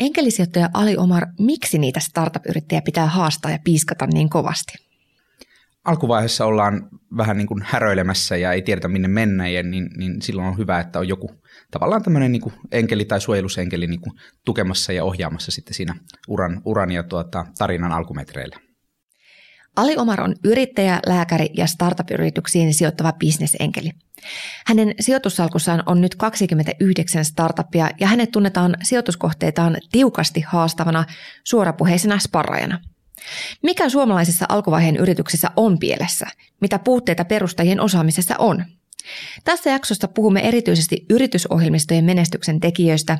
Enkelisijoittaja Ali Omar, miksi niitä startup-yrittäjiä pitää haastaa ja piiskata niin kovasti? Alkuvaiheessa ollaan vähän niin kuin häröilemässä ja ei tiedetä minne mennä, ja niin, niin silloin on hyvä, että on joku tavallaan tämmöinen niin kuin enkeli tai suojelusenkeli niin kuin tukemassa ja ohjaamassa sitten siinä uran, uran ja tuota, tarinan alkumetreillä. Ali Omar on yrittäjä, lääkäri ja startup-yrityksiin sijoittava bisnesenkeli. Hänen sijoitussalkussaan on nyt 29 startuppia ja hänet tunnetaan sijoituskohteitaan tiukasti haastavana suorapuheisena sparrajana. Mikä suomalaisissa alkuvaiheen yrityksissä on pielessä? Mitä puutteita perustajien osaamisessa on? Tässä jaksossa puhumme erityisesti yritysohjelmistojen menestyksen tekijöistä,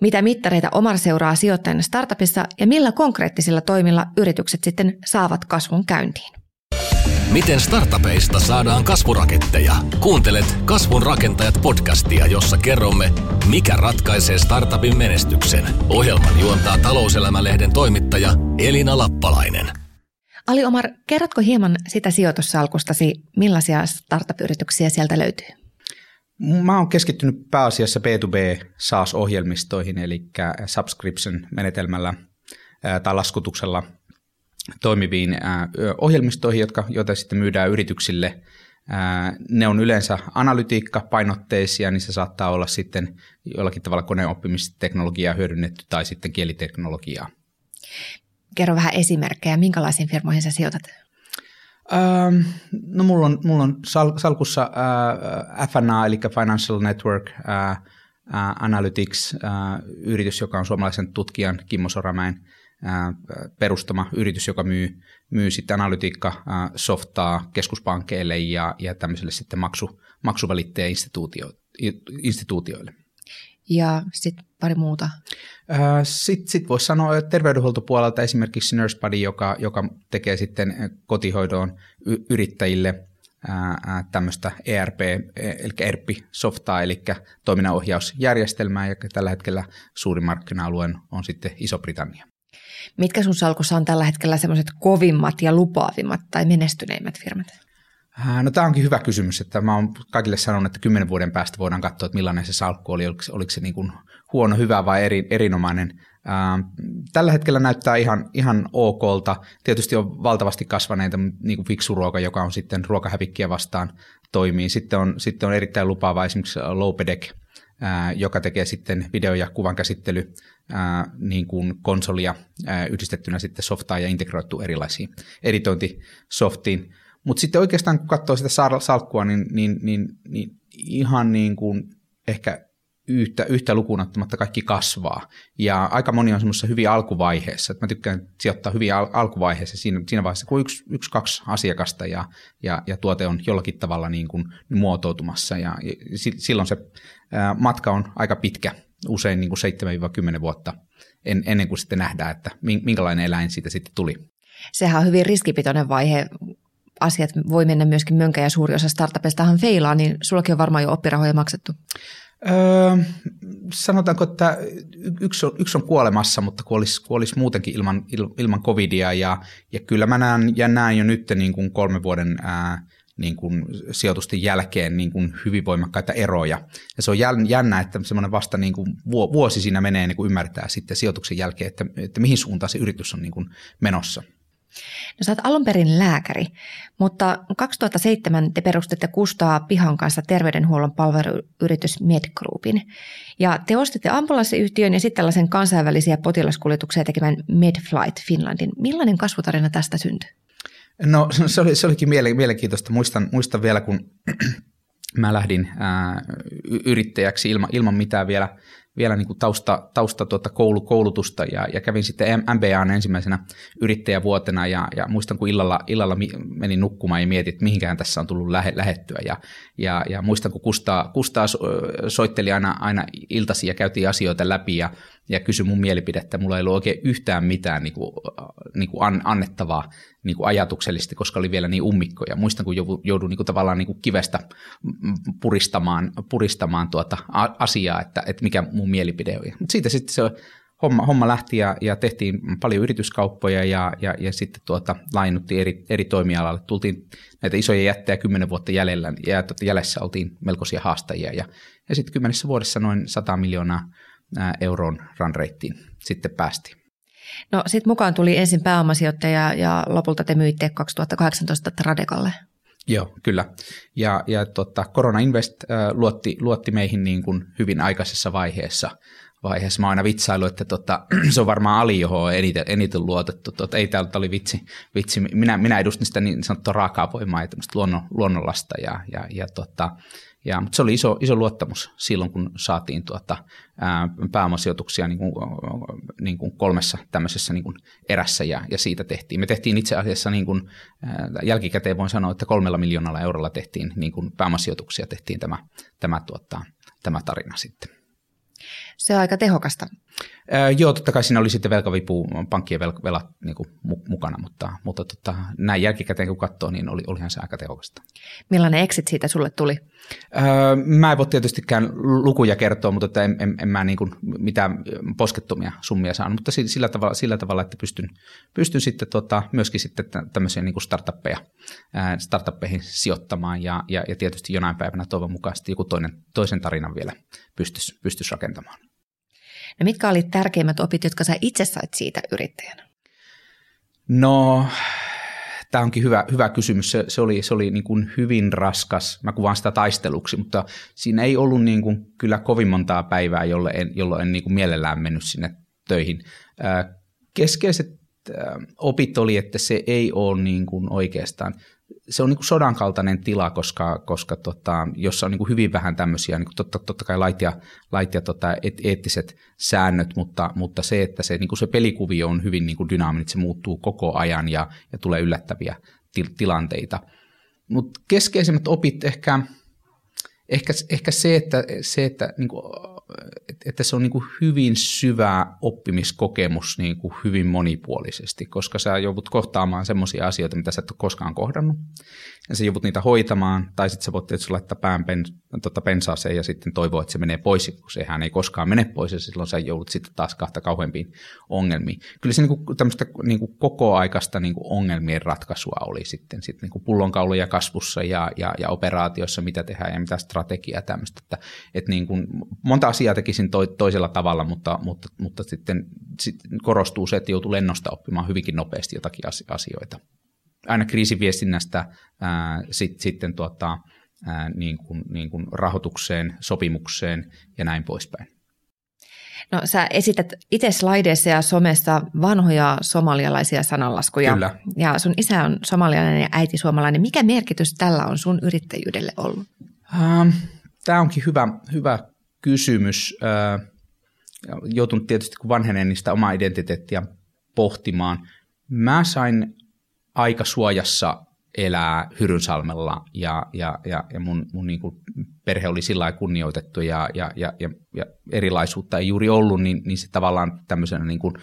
mitä mittareita Omar seuraa sijoittajana startupissa ja millä konkreettisilla toimilla yritykset sitten saavat kasvun käyntiin. Miten startupeista saadaan kasvuraketteja? Kuuntelet Kasvun rakentajat podcastia, jossa kerromme, mikä ratkaisee startupin menestyksen. Ohjelman juontaa talouselämälehden toimittaja Elina Lappalainen. Ali Omar, kerrotko hieman sitä sijoitussalkustasi, millaisia startup-yrityksiä sieltä löytyy? Mä oon keskittynyt pääasiassa B2B SaaS-ohjelmistoihin, eli subscription-menetelmällä tai laskutuksella toimiviin ohjelmistoihin, jotka, joita sitten myydään yrityksille. Ne on yleensä analytiikka-painotteisia, niin se saattaa olla sitten jollakin tavalla koneoppimisteknologiaa hyödynnetty tai sitten kieliteknologiaa. Kerro vähän esimerkkejä, minkälaisiin firmoihin sä sijoitat? Ähm, no mulla on, mulla on sal, salkussa äh, FNA, eli Financial Network äh, äh, Analytics, äh, yritys, joka on suomalaisen tutkijan Kimmo Soramäen äh, perustama yritys, joka myy, myy sitten analytiikka-softaa keskuspankkeille ja, ja tämmöiselle sitten maksu, maksuvälitteä-instituutioille. Ja sitten pari muuta. Sitten sit voisi sanoa että terveydenhuoltopuolelta esimerkiksi NurseBuddy, joka, joka tekee sitten kotihoidon yrittäjille tämmöistä ERP, eli ERP-softaa, eli toiminnanohjausjärjestelmää, ja tällä hetkellä suurin markkina-alue on sitten Iso-Britannia. Mitkä sun salkussa on tällä hetkellä semmoiset kovimmat ja lupaavimmat tai menestyneimmät firmat? No tämä onkin hyvä kysymys, että mä oon kaikille sanonut, että kymmenen vuoden päästä voidaan katsoa, että millainen se salkku oli, oliko, oliko se niin kuin huono, hyvä vai eri, erinomainen. tällä hetkellä näyttää ihan, ihan okolta. Tietysti on valtavasti kasvaneita, niin kuin fiksuruoka, joka on sitten ruokahävikkiä vastaan toimii. Sitten on, sitten on erittäin lupaava esimerkiksi Lopedec, joka tekee sitten video- ja kuvan käsittely niin kuin konsolia yhdistettynä sitten softaa ja integroittu erilaisiin editointisoftiin. Mutta sitten oikeastaan kun katsoo sitä salkkua, niin, niin, niin, niin ihan niin kuin ehkä yhtä, yhtä lukuun ottamatta kaikki kasvaa. Ja aika moni on semmoisessa hyvin alkuvaiheessa. Mä tykkään sijoittaa hyvin al- alkuvaiheessa siinä, siinä vaiheessa, kun yksi, yksi kaksi asiakasta ja, ja, ja tuote on jollakin tavalla niin kuin muotoutumassa. Ja, ja silloin se ää, matka on aika pitkä, usein niin kuin 7-10 vuotta en, ennen kuin sitten nähdään, että minkälainen eläin siitä sitten tuli. Sehän on hyvin riskipitoinen vaihe asiat voi mennä myöskin mönkä ja suuri osa startupeistahan feilaa, niin sullakin on varmaan jo oppirahoja maksettu. Öö, sanotaanko, että yksi on, yksi on kuolemassa, mutta kuolisi, kuolisi muutenkin ilman, ilman covidia ja, ja kyllä mä näen, ja näen jo nyt niin kuin kolmen vuoden ää, niin kuin sijoitusten jälkeen niin kuin hyvin voimakkaita eroja. Ja se on jännä, että semmoinen vasta niin kuin vuosi siinä menee niin kuin ymmärtää sitten sijoituksen jälkeen, että, että mihin suuntaan se yritys on niin kuin menossa. No sä oot alun perin lääkäri, mutta 2007 te perustitte Kustaa Pihan kanssa terveydenhuollon palveluyritys MedGroupin. Ja te ostitte ambulanssiyhtiön ja sitten tällaisen kansainvälisiä potilaskuljetuksia tekevän MedFlight Finlandin. Millainen kasvutarina tästä syntyi? No se, oli, se olikin mielenkiintoista. Muistan, muistan vielä, kun mä lähdin ää, yrittäjäksi ilman, ilman mitään vielä – vielä niin kuin tausta, tausta tuota koulu, koulutusta ja, ja kävin sitten MBAn ensimmäisenä yrittäjävuotena ja, ja muistan, kun illalla, illalla menin nukkumaan ja mietin, että mihinkään tässä on tullut lähe, lähettyä ja, ja, ja muistan, kun Kustaa, Kustaa soitteli aina, aina iltasi ja käytiin asioita läpi ja, ja kysyi mun mielipidettä. Mulla ei ollut oikein yhtään mitään niin kuin, niin kuin an, annettavaa niin kuin ajatuksellisesti, koska oli vielä niin ummikko. Ja muistan, kun joudun niin kuin tavallaan niin kuin kivestä puristamaan, puristamaan tuota asiaa, että, että mikä mun mielipide oli. Mutta siitä sitten se homma, homma lähti ja, ja tehtiin paljon yrityskauppoja ja, ja, ja sitten tuota, lainuttiin eri, eri toimialalle. Tultiin näitä isoja jättejä kymmenen vuotta jäljellä, ja tuota, jäljessä oltiin melkoisia haastajia. Ja, ja sitten kymmenessä vuodessa noin 100 miljoonaa euron run rateen sitten päästiin. No sitten mukaan tuli ensin pääomasijoittaja ja lopulta te myitte 2018 Tradekalle. Joo, kyllä. Ja, ja tota, Corona Invest äh, luotti, luotti meihin niin kuin hyvin aikaisessa vaiheessa. vaiheessa. Mä aina vitsailu, että tota, se on varmaan Ali, johon on eniten, eniten luotettu. Tota, ei täältä oli vitsi. vitsi. Minä, minä edustin sitä niin sanottua raakaa voimaa ja luonnon, luonnonlasta ja, ja, ja tota, ja, mutta se oli iso, iso luottamus silloin, kun saatiin tuota, ää, pääomasijoituksia niin kuin, niin kuin kolmessa tämmöisessä niin kuin erässä ja, ja siitä tehtiin. Me tehtiin itse asiassa niin kuin, ää, jälkikäteen voin sanoa, että kolmella miljoonalla eurolla tehtiin niin kuin pääomasijoituksia, tehtiin tämä, tämä, tuota, tämä tarina sitten. Se on aika tehokasta. Ää, joo, totta kai siinä oli sitten velkavipu, pankkien vel, velat niin kuin, mukana, mutta, mutta tota, näin jälkikäteen kun katsoo, niin oli, olihan se aika tehokasta. Millainen exit siitä sulle tuli? Öö, mä en voi tietystikään lukuja kertoa, mutta että en, en, en mä niin kuin mitään poskettomia summia saanut, mutta sillä tavalla, sillä tavalla että pystyn, pystyn sitten tota, myöskin sitten tämmöisiä niin kuin startuppeja, startuppeihin sijoittamaan ja, ja, ja tietysti jonain päivänä toivon mukaisesti joku toinen, toisen tarinan vielä pystyisi pystyisi rakentamaan. No mitkä olivat tärkeimmät opit, jotka sä itse sait siitä yrittäjänä? No Tämä onkin hyvä, hyvä kysymys. Se, se oli, se oli niin kuin hyvin raskas. Mä kuvaan sitä taisteluksi, mutta siinä ei ollut niin kuin kyllä kovin montaa päivää, jolloin en, jolloin en niin kuin mielellään mennyt sinne töihin. Keskeiset opit oli, että se ei ole niin kuin oikeastaan se on niin kuin sodan kaltainen tila, koska, koska tota, jossa on niin kuin hyvin vähän tämmöisiä, niin kuin totta, totta kai lait ja, lait ja tota, et, eettiset säännöt, mutta, mutta se, että se, niin kuin se pelikuvio on hyvin niin kuin dynaaminen, että se muuttuu koko ajan ja, ja tulee yllättäviä til, tilanteita. Mutta keskeisimmät opit ehkä, ehkä, ehkä se, että, se, että niin kuin että se on niin kuin hyvin syvä oppimiskokemus niin kuin hyvin monipuolisesti, koska sä joudut kohtaamaan semmoisia asioita, mitä sä et ole koskaan kohdannut ja sä joudut niitä hoitamaan, tai sitten sä voit tietysti laittaa pään pen, tota pensaaseen ja sitten toivoa, että se menee pois, kun sehän ei koskaan mene pois, ja silloin sä joudut sitten taas kahta kauheampiin ongelmiin. Kyllä se niin tämmöistä niin kokoaikaista niin ongelmien ratkaisua oli sitten, sitten niin kuin pullonkauloja kasvussa ja, ja, ja operaatiossa, mitä tehdään ja mitä strategiaa tämmöistä, että, niin kuin, monta asiaa tekisin to, toisella tavalla, mutta, mutta, mutta sitten, sitten korostuu se, että joutuu lennosta oppimaan hyvinkin nopeasti jotakin asioita aina kriisiviestinnästä ää, sit, sitten tuota, ää, niin kuin, niin kuin rahoitukseen, sopimukseen ja näin poispäin. No sä esität itse slaideissa ja somessa vanhoja somalialaisia sananlaskuja. Kyllä. Ja sun isä on somalialainen ja äiti suomalainen. Mikä merkitys tällä on sun yrittäjyydelle ollut? Ähm, Tämä onkin hyvä, hyvä kysymys. Äh, joutunut tietysti kun vanhenen niistä omaa identiteettiä pohtimaan. Mä sain aika suojassa elää Hyrynsalmella ja, ja, ja, ja mun, mun niin kuin perhe oli sillä kunnioitettu ja, ja, ja, ja, ja erilaisuutta ei juuri ollut, niin, niin se tavallaan tämmöisenä niin kuin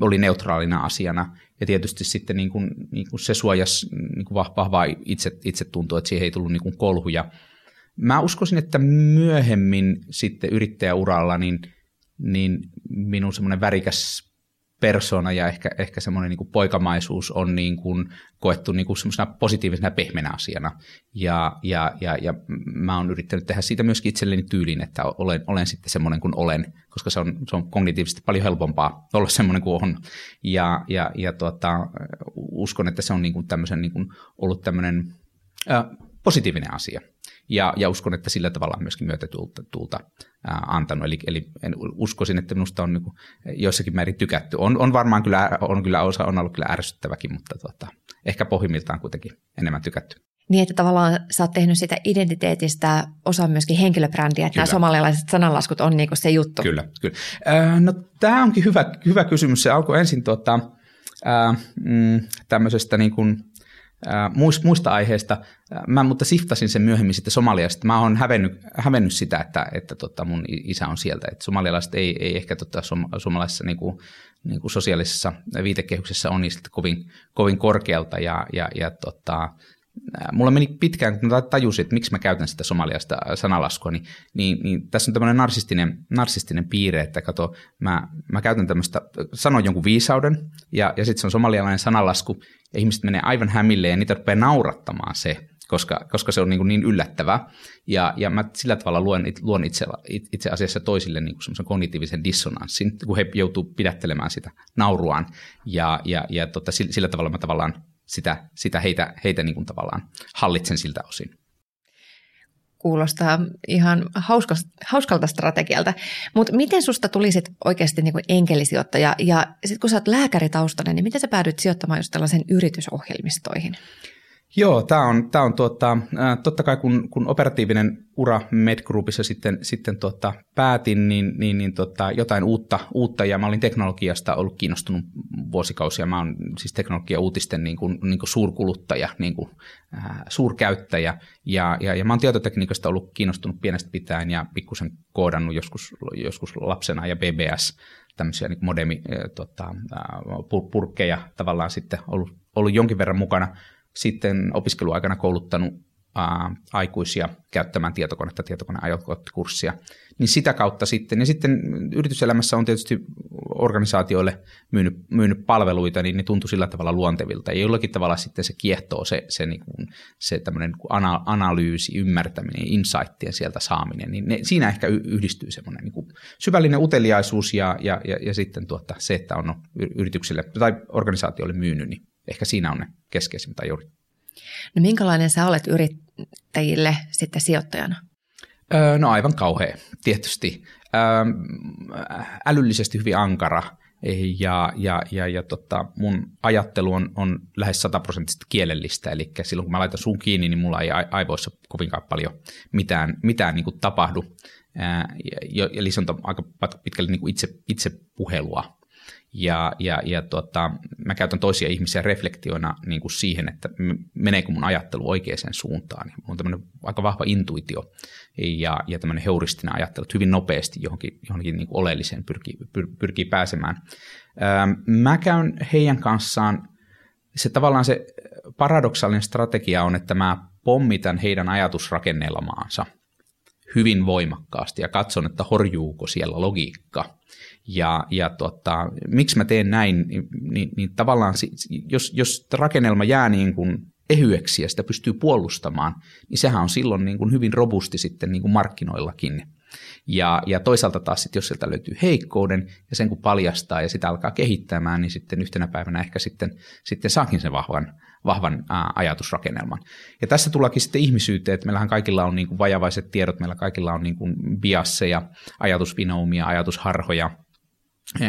oli neutraalina asiana. Ja tietysti sitten niin kuin, niin kuin se suojasi niin kuin vahvaa itse, itse tuntuu, että siihen ei tullut niin kuin kolhuja. Mä uskoisin, että myöhemmin sitten yrittäjäuralla niin, niin minun semmoinen värikäs persona ja ehkä, ehkä semmoinen niin poikamaisuus on niin kuin koettu niin kuin semmoisena positiivisena pehmeänä asiana. Ja, ja, ja, ja mä oon yrittänyt tehdä siitä myöskin itselleni tyylin, että olen, olen sitten semmoinen kuin olen, koska se on, se on kognitiivisesti paljon helpompaa olla semmoinen kuin on. Ja, ja, ja tuota, uskon, että se on niin kuin tämmöisen, niin kuin ollut tämmöinen äh, positiivinen asia ja, ja uskon, että sillä tavalla on myöskin myötätuulta tuulta, ää, antanut. Eli, eli en, uskoisin, että minusta on niin kuin, jossakin määrin tykätty. On, on varmaan kyllä, on kyllä osa on ollut kyllä ärsyttäväkin, mutta tota, ehkä pohjimmiltaan kuitenkin enemmän tykätty. Niin, että tavallaan sä oot tehnyt sitä identiteetistä osa myöskin henkilöbrändiä, että kyllä. nämä somalialaiset sananlaskut on niinku se juttu. Kyllä, kyllä. Äh, no tämä onkin hyvä, hyvä kysymys. Se alkoi ensin tuota, äh, mm, tämmöisestä niin kuin, muista aiheista. Mä mutta siftasin sen myöhemmin sitten Somaliasta. Mä oon hävennyt, hävennyt sitä, että, että tota mun isä on sieltä. Että somalialaiset ei, ei ehkä tota som, suomalaisessa niin kuin, niin kuin sosiaalisessa viitekehyksessä on niistä kovin, kovin korkealta. Ja, ja, ja tota, mulla meni pitkään, kun mä tajusin, että miksi mä käytän sitä somaliasta sanalaskua, niin, niin, niin tässä on tämmöinen narsistinen, narsistinen piirre, että kato, mä, mä käytän tämmöistä, sanon jonkun viisauden, ja, ja sitten se on somalialainen sanalasku, ja ihmiset menee aivan hämille, ja niitä rupeaa naurattamaan se, koska, koska se on niin, niin yllättävää. Ja, ja mä sillä tavalla luon, luon itse, itse asiassa toisille niin semmoisen kognitiivisen dissonanssin, kun he joutuu pidättelemään sitä nauruaan. Ja, ja, ja tota, sillä, sillä tavalla mä tavallaan sitä, sitä heitä, heitä niin kuin tavallaan hallitsen siltä osin kuulostaa ihan hauskalta strategialta. Mutta miten susta tuli sit oikeasti niinku enkelisijoittaja ja sitten kun sä oot lääkäritaustainen, niin miten sä päädyit sijoittamaan just tällaisen yritysohjelmistoihin? Joo, tämä on, tää on tuota, totta kai kun, kun operatiivinen ura MedGroupissa sitten, sitten tuota, päätin, niin, niin, niin tota, jotain uutta, uutta, ja mä olin teknologiasta ollut kiinnostunut vuosikausia. Mä oon siis teknologia-uutisten niin kuin, niin kuin suurkuluttaja, niin kuin, äh, suurkäyttäjä, ja, ja, ja mä oon tietotekniikasta ollut kiinnostunut pienestä pitäen ja pikkusen koodannut joskus, joskus lapsena. Ja BBS, tämmöisiä niin modemi, äh, tota, purkkeja tavallaan sitten ollut, ollut jonkin verran mukana – sitten opiskeluaikana kouluttanut ää, aikuisia käyttämään tietokonetta, tietokoneajokorttikurssia, niin sitä kautta sitten, ja sitten yrityselämässä on tietysti organisaatioille myynyt, myynyt palveluita, niin ne tuntui sillä tavalla luontevilta, ja jollakin tavalla sitten se kiehtoo, se, se, niin kuin, se tämmöinen niin ana, analyysi, ymmärtäminen, insightien sieltä saaminen, niin ne, siinä ehkä yhdistyy semmoinen niin kuin syvällinen uteliaisuus ja, ja, ja, ja sitten tuota, se, että on yritykselle tai organisaatioille myynyt, niin ehkä siinä on ne keskeisimmät juuri. No minkälainen sä olet yrittäjille sitten sijoittajana? Öö, no aivan kauhea, tietysti. Öö, älyllisesti hyvin ankara ja, ja, ja, ja tota, mun ajattelu on, on lähes sataprosenttisesti kielellistä, eli silloin kun mä laitan suun kiinni, niin mulla ei aivoissa kovinkaan paljon mitään, mitään niin kuin tapahdu. Öö, eli se on aika pitkälle niin kuin itse, itse puhelua ja, ja, ja tota, mä käytän toisia ihmisiä reflektioina niin kuin siihen, että meneekö mun ajattelu oikeaan suuntaan. Niin on tämmöinen aika vahva intuitio ja, ja tämmöinen heuristinen ajattelu, että hyvin nopeasti johonkin, johonkin niin kuin oleelliseen pyrkii, pyr, pyrkii pääsemään. Ähm, mä käyn heidän kanssaan, se tavallaan se paradoksaalinen strategia on, että mä pommitan heidän ajatusrakennelmaansa hyvin voimakkaasti ja katson, että horjuuko siellä logiikka ja, ja tota, miksi mä teen näin, niin, niin, niin tavallaan jos, jos rakennelma jää niin kuin ehyeksi ja sitä pystyy puolustamaan, niin sehän on silloin niin kuin hyvin robusti sitten niin kuin markkinoillakin. Ja, ja toisaalta taas sitten, jos sieltä löytyy heikkouden ja sen kun paljastaa ja sitä alkaa kehittämään, niin sitten yhtenä päivänä ehkä sitten, sitten saakin sen vahvan, vahvan ää, ajatusrakennelman. Ja tässä tullakin sitten ihmisyyteen, että meillähän kaikilla on niin kuin vajavaiset tiedot, meillä kaikilla on niin kuin biasseja, ajatusvinoumia, ajatusharhoja,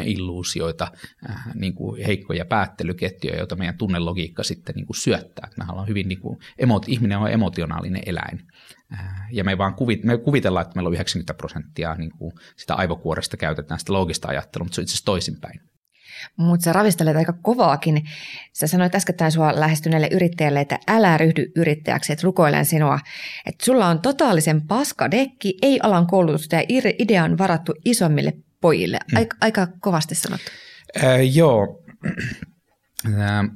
illuusioita, niin kuin heikkoja päättelyketjuja, joita meidän tunnelogiikka sitten niin kuin syöttää. Me ollaan hyvin, niin kuin, emot, ihminen on emotionaalinen eläin. Ja me vaan kuvit, me kuvitellaan, että meillä on 90 prosenttia niin kuin sitä aivokuoresta käytetään sitä loogista ajattelua, mutta se on itse asiassa toisinpäin. Mutta sä ravistelet aika kovaakin. Sä sanoit äskettäin sua lähestyneelle yrittäjälle, että älä ryhdy yrittäjäksi, että rukoilen sinua. Että sulla on totaalisen paska dekki, ei alan koulutusta ja idea on varattu isommille pojille. Mm. Aika, aika kovasti sanottu. Äh, joo.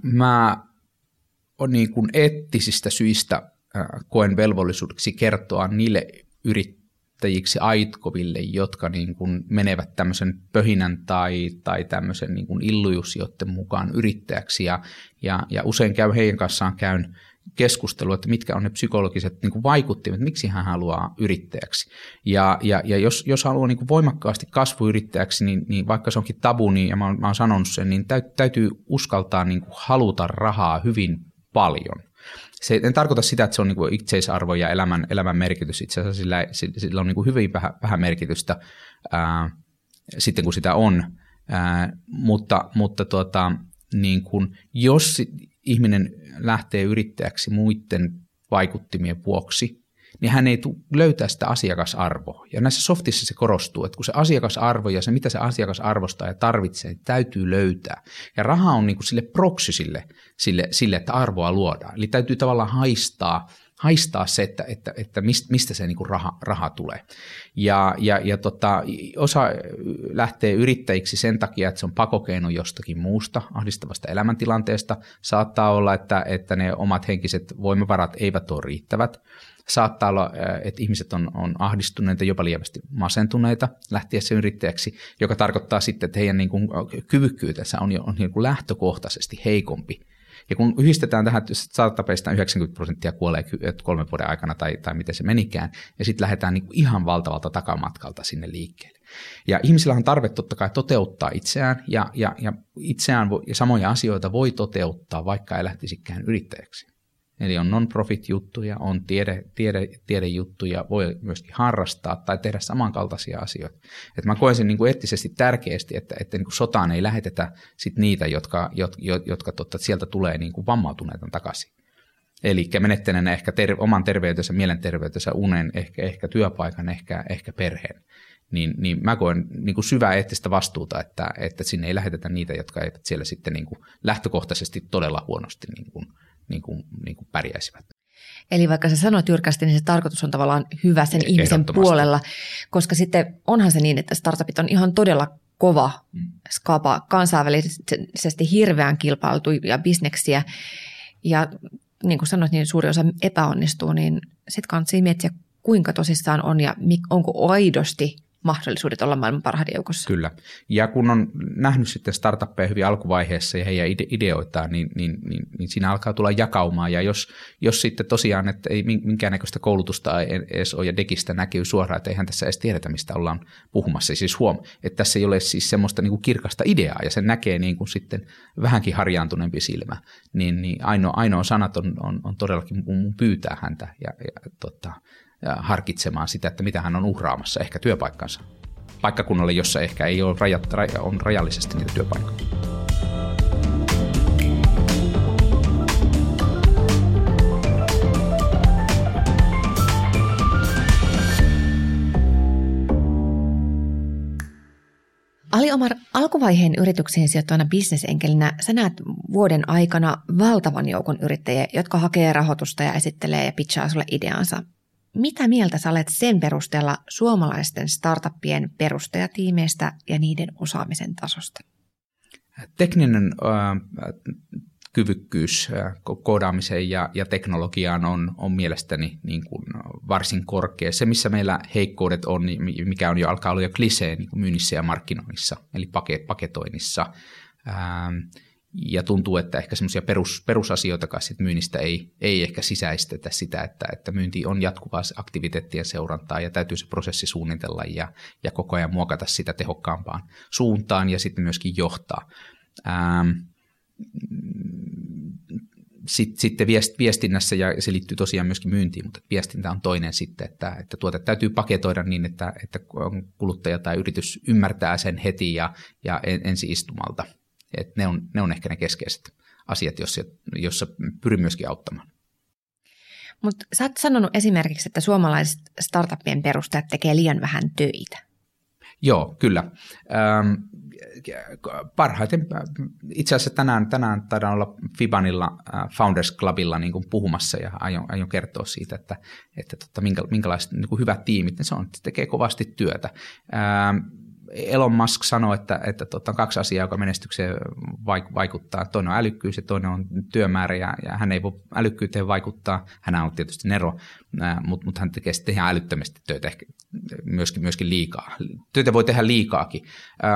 Mä on niin kuin eettisistä syistä koen velvollisuudeksi kertoa niille yrittäjiksi aitkoville, jotka niin kuin menevät tämmöisen pöhinän tai, tai tämmöisen niin kuin illujusioiden mukaan yrittäjäksi. Ja, ja, ja usein käy heidän kanssaan käyn keskustelua, että mitkä on ne psykologiset niin kuin vaikuttimet, miksi hän haluaa yrittäjäksi. Ja, ja, ja jos, jos haluaa niin kuin voimakkaasti kasvuyrittäjäksi, niin, niin vaikka se onkin tabu, niin, ja mä oon, mä oon sanonut sen, niin täytyy uskaltaa niin kuin haluta rahaa hyvin paljon. Se, en tarkoita sitä, että se on niin kuin itseisarvo ja elämän, elämän merkitys. Itse asiassa sillä, sillä on niin kuin hyvin vähän, vähän merkitystä ää, sitten, kun sitä on. Ää, mutta mutta tuota, niin kuin, jos ihminen lähtee yrittäjäksi muiden vaikuttimien vuoksi, niin hän ei löytää sitä asiakasarvoa. Ja näissä softissa se korostuu, että kun se asiakasarvo ja se, mitä se asiakas arvostaa ja tarvitsee, niin täytyy löytää. Ja raha on niin kuin sille proksy sille, sille, sille, että arvoa luodaan. Eli täytyy tavallaan haistaa – haistaa se, että, että, että mistä se niin kuin raha, raha tulee. Ja, ja, ja tota, osa lähtee yrittäjiksi sen takia, että se on pakokeino jostakin muusta ahdistavasta elämäntilanteesta. Saattaa olla, että, että ne omat henkiset voimavarat eivät ole riittävät. Saattaa olla, että ihmiset on, on ahdistuneita, jopa lievästi masentuneita lähtiessä yrittäjäksi, joka tarkoittaa sitten, että heidän niin kuin kyvykkyytensä on, jo, on niin kuin lähtökohtaisesti heikompi Ja kun yhdistetään tähän, että startupeista 90 prosenttia kuolee kolmen vuoden aikana tai, tai miten se menikään, ja sitten lähdetään niin ihan valtavalta takamatkalta sinne liikkeelle. Ja ihmisillä on tarve totta kai toteuttaa itseään, ja, ja, ja itseään ja samoja asioita voi toteuttaa, vaikka ei lähtisikään yrittäjäksi. Eli on non-profit-juttuja, on tiede, tiede, tiedejuttuja, voi myöskin harrastaa tai tehdä samankaltaisia asioita. Et mä koen sen niin kuin eettisesti tärkeästi, että, että niin kuin sotaan ei lähetetä sit niitä, jotka, jotka, jotka totta, sieltä tulee niin kuin vammautuneita takaisin. Eli menettäneenä ehkä ter- oman terveytensä, mielenterveytensä, unen, ehkä, ehkä työpaikan, ehkä, ehkä perheen. Niin, niin mä koen niin kuin syvää eettistä vastuuta, että, että sinne ei lähetetä niitä, jotka eivät siellä sitten niin kuin lähtökohtaisesti todella huonosti niin kuin, niin kuin, niin kuin pärjäisivät. Eli vaikka sä sanoit jyrkästi, niin se tarkoitus on tavallaan hyvä sen ihmisen puolella, koska sitten onhan se niin, että startupit on ihan todella kova mm. skapa, kansainvälisesti hirveän kilpailtuja bisneksiä. Ja niin kuin sanoit, niin suuri osa epäonnistuu, niin sitten kannattaa miettiä, kuinka tosissaan on ja onko aidosti mahdollisuudet olla maailman parhaiden joukossa. Kyllä. Ja kun on nähnyt sitten startuppeja hyvin alkuvaiheessa ja heidän ideoitaan, niin, niin, niin, niin siinä alkaa tulla jakaumaa. Ja jos, jos sitten tosiaan, että ei minkäännäköistä koulutusta edes ole ja dekistä näkyy suoraan, että eihän tässä edes tiedetä, mistä ollaan puhumassa. Siis huom, että tässä ei ole siis semmoista niin kuin kirkasta ideaa ja sen näkee niin kuin sitten vähänkin harjaantuneempi silmä, niin, niin ainoa, ainoa sanat on, on, on todellakin mun pyytää häntä ja, ja tota, harkitsemaan sitä, että mitä hän on uhraamassa, ehkä työpaikkansa. Paikkakunnalle, jossa ehkä ei ole rajat, on rajallisesti niitä työpaikkoja. Ali Omar, alkuvaiheen yrityksiin sijoittavana bisnesenkelinä sä näet vuoden aikana valtavan joukon yrittäjiä, jotka hakee rahoitusta ja esittelee ja pitchaa sulle ideansa. Mitä mieltä sä olet sen perusteella suomalaisten startuppien perustajatiimeistä ja niiden osaamisen tasosta? Tekninen äh, kyvykkyys äh, koodaamiseen ja, ja teknologiaan on, on mielestäni niin kuin varsin korkea. Se, missä meillä heikkoudet on, niin mikä on jo alkaa olla jo klisee niin myynnissä ja markkinoinnissa, eli paketoinnissa. Ähm, ja tuntuu, että ehkä semmoisia perus, perusasioita sit myynnistä ei, ei ehkä sisäistetä sitä, että, että myynti on jatkuvaa aktiviteettien seurantaa ja täytyy se prosessi suunnitella ja, ja koko ajan muokata sitä tehokkaampaan suuntaan ja sitten myöskin johtaa. Ähm, sitten, sitten viestinnässä, ja se liittyy tosiaan myöskin myyntiin, mutta viestintä on toinen sitten, että, että tuote täytyy paketoida niin, että, että kuluttaja tai yritys ymmärtää sen heti ja, ja ensi istumalta – et ne, on, ne on ehkä ne keskeiset asiat, jossa, jossa pyrin myöskin auttamaan. Mutta sä oot sanonut esimerkiksi, että suomalaiset startuppien perustajat tekee liian vähän töitä. Joo, kyllä. Ähm, parhaiten, itse asiassa tänään, tänään taidaan olla Fibanilla äh, Founders Clubilla niin kuin puhumassa ja aion, aion kertoa siitä, että, että totta, minkä, minkälaiset niin kuin hyvät tiimit ne se on, tekee kovasti työtä. Ähm, Elon Musk sanoi, että, että tota, kaksi asiaa, joka menestykseen vaikuttaa. Toinen on älykkyys ja toinen on työmäärä ja, ja hän ei voi älykkyyteen vaikuttaa. Hän on tietysti Nero, mutta, mutta hän tekee sitten ihan älyttömästi töitä, ehkä myöskin, myöskin liikaa. Töitä voi tehdä liikaakin.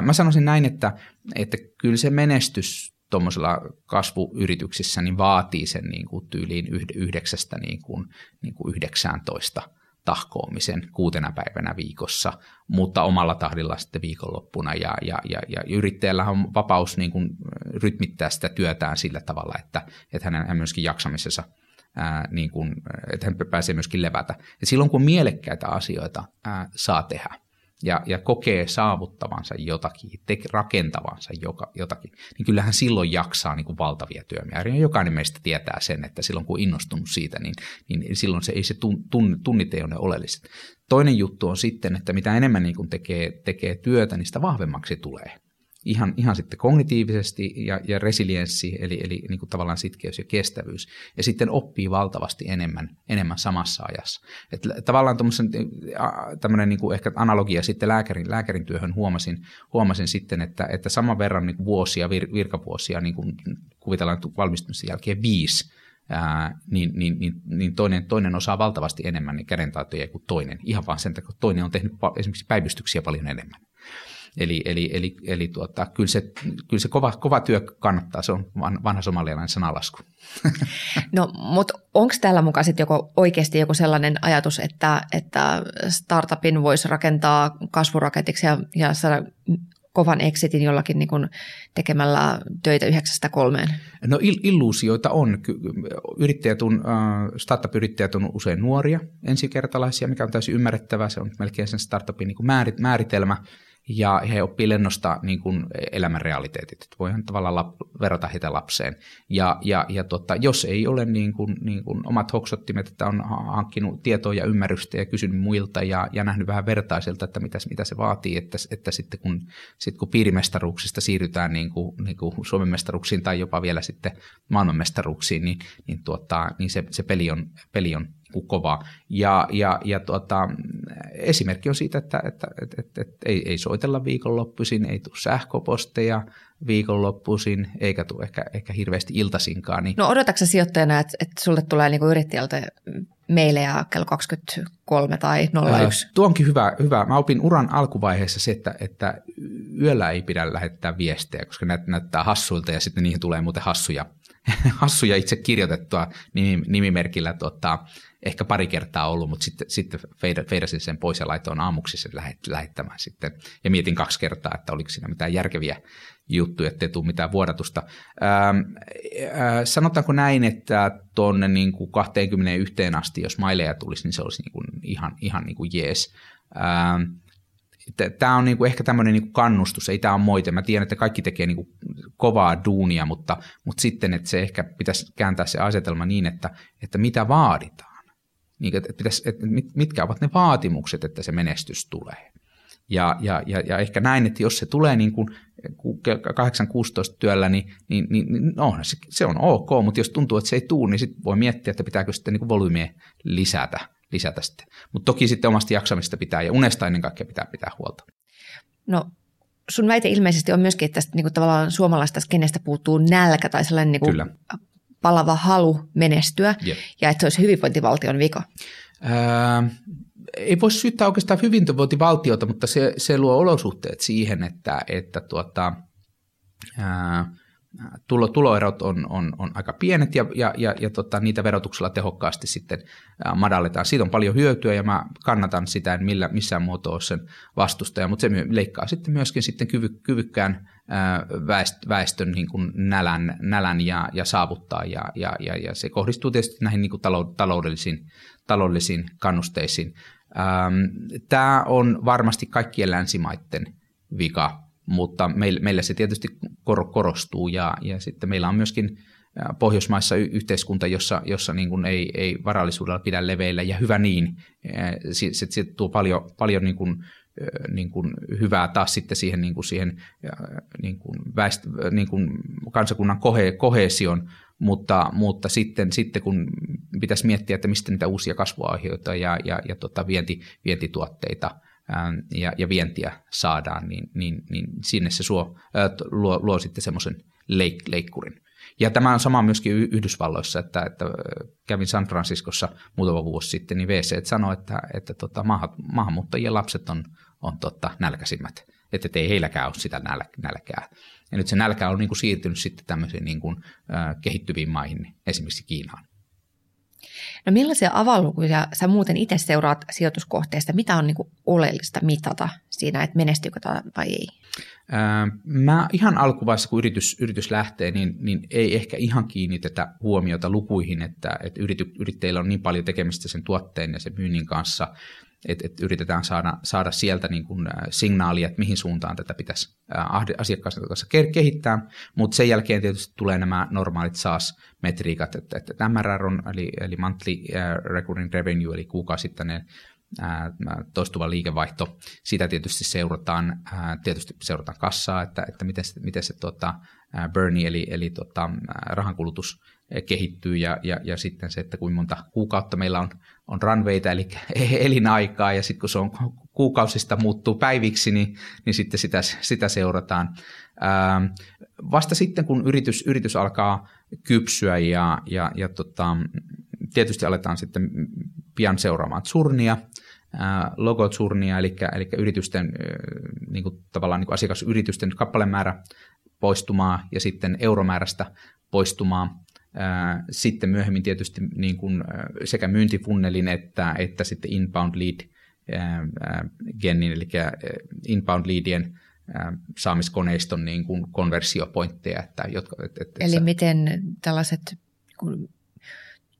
Mä sanoisin näin, että, että kyllä se menestys tuommoisella kasvuyrityksissä niin vaatii sen niin kuin tyyliin yhdeksästä niin kuin, niin kuin 19 – tahkoamisen kuutena päivänä viikossa, mutta omalla tahdilla sitten viikonloppuna. Ja, ja, ja, ja yrittäjällä on vapaus niin kuin rytmittää sitä työtään sillä tavalla, että, että hänen, hän myöskin jaksamisessa Ää, niin kuin, että hän pääsee myöskin levätä. Ja silloin kun mielekkäitä asioita ää, saa tehdä, ja, ja kokee saavuttavansa jotakin, te, rakentavansa joka, jotakin, niin kyllähän silloin jaksaa niin kuin valtavia työmääriä. Jokainen meistä tietää sen, että silloin kun on innostunut siitä, niin, niin silloin se ei se tun, tun, tunnit ei ole oleelliset. Toinen juttu on sitten, että mitä enemmän niin kuin tekee, tekee työtä, niin sitä vahvemmaksi tulee ihan, ihan sitten kognitiivisesti ja, ja resilienssi, eli, eli niin kuin tavallaan sitkeys ja kestävyys, ja sitten oppii valtavasti enemmän, enemmän samassa ajassa. Et tavallaan tämmöinen niin ehkä analogia sitten lääkärin, lääkärin työhön huomasin, huomasin sitten, että, että saman verran niin vuosia, vir, virkavuosia, niin kuin kuvitellaan valmistumisen jälkeen viisi, Ää, niin, niin, niin, niin toinen, toinen osaa valtavasti enemmän niin kädentaitoja kuin toinen, ihan vaan sen takia, että toinen on tehnyt esimerkiksi päivystyksiä paljon enemmän. Eli, eli, eli, eli tuota, kyllä se, kyllä se kova, kova työ kannattaa, se on vanha somalialainen sanalasku. No, mutta onko täällä mukaan sitten joko oikeasti joku sellainen ajatus, että, että startupin voisi rakentaa kasvuraketiksi ja, ja saada kovan exitin jollakin niin kuin tekemällä töitä yhdeksästä kolmeen? No il- illuusioita on. Yrittäjät on, uh, startup-yrittäjät on usein nuoria ensikertalaisia, mikä on täysin ymmärrettävää. Se on melkein sen startupin niin kuin määritelmä ja he oppii lennosta niin kuin elämän realiteetit. Voihan tavallaan lap, verrata heitä lapseen. Ja, ja, ja tota, jos ei ole niin kuin, niin kuin omat hoksottimet, että on hankkinut tietoa ja ymmärrystä ja kysynyt muilta ja, ja nähnyt vähän vertaiselta, että mitä, mitä se vaatii, että, että sitten kun, sit kun piirimestaruuksista siirrytään niin kuin, niin kuin Suomen mestaruuksiin tai jopa vielä sitten maailmanmestaruuksiin, niin, niin, tuota, niin se, se peli on, peli on kova. Ja, ja, ja tuota, esimerkki on siitä, että, että, että, että, että ei, ei soitella viikonloppuisin, ei tule sähköposteja viikonloppuisin, eikä tule ehkä, ehkä hirveästi iltasinkaan. Niin... No odotatko sijoittajana, että, että sulle tulee niinku yrittäjältä meilejä kello 23 tai 01? Äh, tuo onkin hyvä, hyvä. Mä opin uran alkuvaiheessa se, että, että yöllä ei pidä lähettää viestejä, koska näyt, näyttää hassuilta ja sitten niihin tulee muuten hassuja, hassuja itse kirjoitettua nimimerkillä tota, ehkä pari kertaa ollut, mutta sitten, sitten feidasin sen pois ja laitoin aamuksi sen lähettämään sitten. Ja mietin kaksi kertaa, että oliko siinä mitään järkeviä juttuja, ettei tule mitään vuodatusta. Ähm, äh, sanotaanko näin, että tuonne niin kuin 21 asti, jos maileja tulisi, niin se olisi niin kuin ihan, ihan niin kuin jees. Ähm, tämä on niinku ehkä tämmöinen niinku kannustus, ei tämä ole moite. Mä tiedän, että kaikki tekee niinku kovaa duunia, mutta, mutta sitten, että se ehkä pitäisi kääntää se asetelma niin, että, että mitä vaaditaan niin, että, pitäisi, että mitkä ovat ne vaatimukset, että se menestys tulee. Ja, ja, ja, ja ehkä näin, että jos se tulee niin kuin 8-16 työllä, niin, niin, niin, niin no, se, se on ok, mutta jos tuntuu, että se ei tule, niin sitten voi miettiä, että pitääkö sitten niin volyymia lisätä, lisätä sitten. Mutta toki sitten omasta jaksamista pitää ja unesta ennen kaikkea pitää pitää huolta. No sun väite ilmeisesti on myöskin, että tästä niin kuin tavallaan suomalaista kenestä puuttuu nälkä tai sellainen niin kuin Kyllä palava halu menestyä yep. ja että se olisi hyvinvointivaltion vika? Ää, ei voi syyttää oikeastaan hyvinvointivaltiota, mutta se, se luo olosuhteet siihen, että, että tuota, ää, tulo, tuloerot on, on, on aika pienet ja, ja, ja, ja tota, niitä verotuksella tehokkaasti sitten madalletaan. Siitä on paljon hyötyä ja mä kannatan sitä, en millä, missään muotoa sen vastustaja, mutta se leikkaa sitten myöskin sitten kyvy, kyvykkään väestön niin kuin nälän, nälän ja, ja saavuttaa ja, ja, ja, ja se kohdistuu tietysti näihin niin kuin taloudellisiin, taloudellisiin kannusteisiin. Tämä on varmasti kaikkien länsimaiden vika mutta meillä se tietysti korostuu ja, ja sitten meillä on myöskin Pohjoismaissa yhteiskunta, jossa, jossa niin kuin ei, ei varallisuudella pidä leveillä ja hyvä niin. Se, se, se tuo paljon, paljon niin kuin, niin kuin hyvää taas sitten siihen, niin kuin siihen niin kuin väest, niin kuin kansakunnan kohe, kohesion, mutta, mutta sitten, sitten kun pitäisi miettiä, että mistä niitä uusia kasvuaiheita ja, ja, ja tota vienti, vientituotteita – ja, ja vientiä saadaan, niin, niin, niin sinne se suo, ää, luo, luo sitten semmoisen leik, leikkurin. Ja tämä on sama myöskin Yhdysvalloissa, että, että kävin San Franciscossa muutama vuosi sitten, niin VC sanoi, että, että tota, maahan, maahanmuuttajien lapset on, on tota, nälkäisimmät, että ei heilläkään ole sitä näl, nälkää. Ja nyt se nälkä on niin kuin siirtynyt sitten tämmöisiin niin kuin, äh, kehittyviin maihin, esimerkiksi Kiinaan. No millaisia avalukuja sä muuten itse seuraat sijoituskohteesta? Mitä on niin oleellista mitata siinä, että menestyykö tämä vai ei? Mä ihan alkuvaiheessa, kun yritys, yritys lähtee, niin, niin ei ehkä ihan kiinnitetä huomiota lukuihin, että, että yrity, yrittäjillä on niin paljon tekemistä sen tuotteen ja sen myynnin kanssa, että, että yritetään saada, saada sieltä niin kuin signaalia, että mihin suuntaan tätä pitäisi asiakkaiden kanssa kehittää, mutta sen jälkeen tietysti tulee nämä normaalit SaaS-metriikat, että, että MRR on, eli, eli monthly recurring revenue, eli kuukausittainen toistuva liikevaihto. Sitä tietysti seurataan, tietysti seurataan kassaa, että, että miten se, miten se tota, burni eli, eli tota, rahankulutus kehittyy ja, ja, ja sitten se, että kuinka monta kuukautta meillä on, on runwayta, eli elinaikaa, ja sitten kun se on kuukausista muuttuu päiviksi, niin, niin sitten sitä, sitä seurataan. Ää, vasta sitten, kun yritys, yritys alkaa kypsyä ja, ja, ja tota, tietysti aletaan sitten pian seuraamaan surnia, logoturnia, eli, eli yritysten, niin kuin, tavallaan niin kuin asiakasyritysten kappalemäärä poistumaa ja sitten euromäärästä poistumaa. Sitten myöhemmin tietysti niin kuin sekä myyntifunnelin että, että sitten inbound lead genin, eli inbound leadien saamiskoneiston niin kuin konversiopointteja. Että, jotka, että, että Eli sä... miten tällaiset kun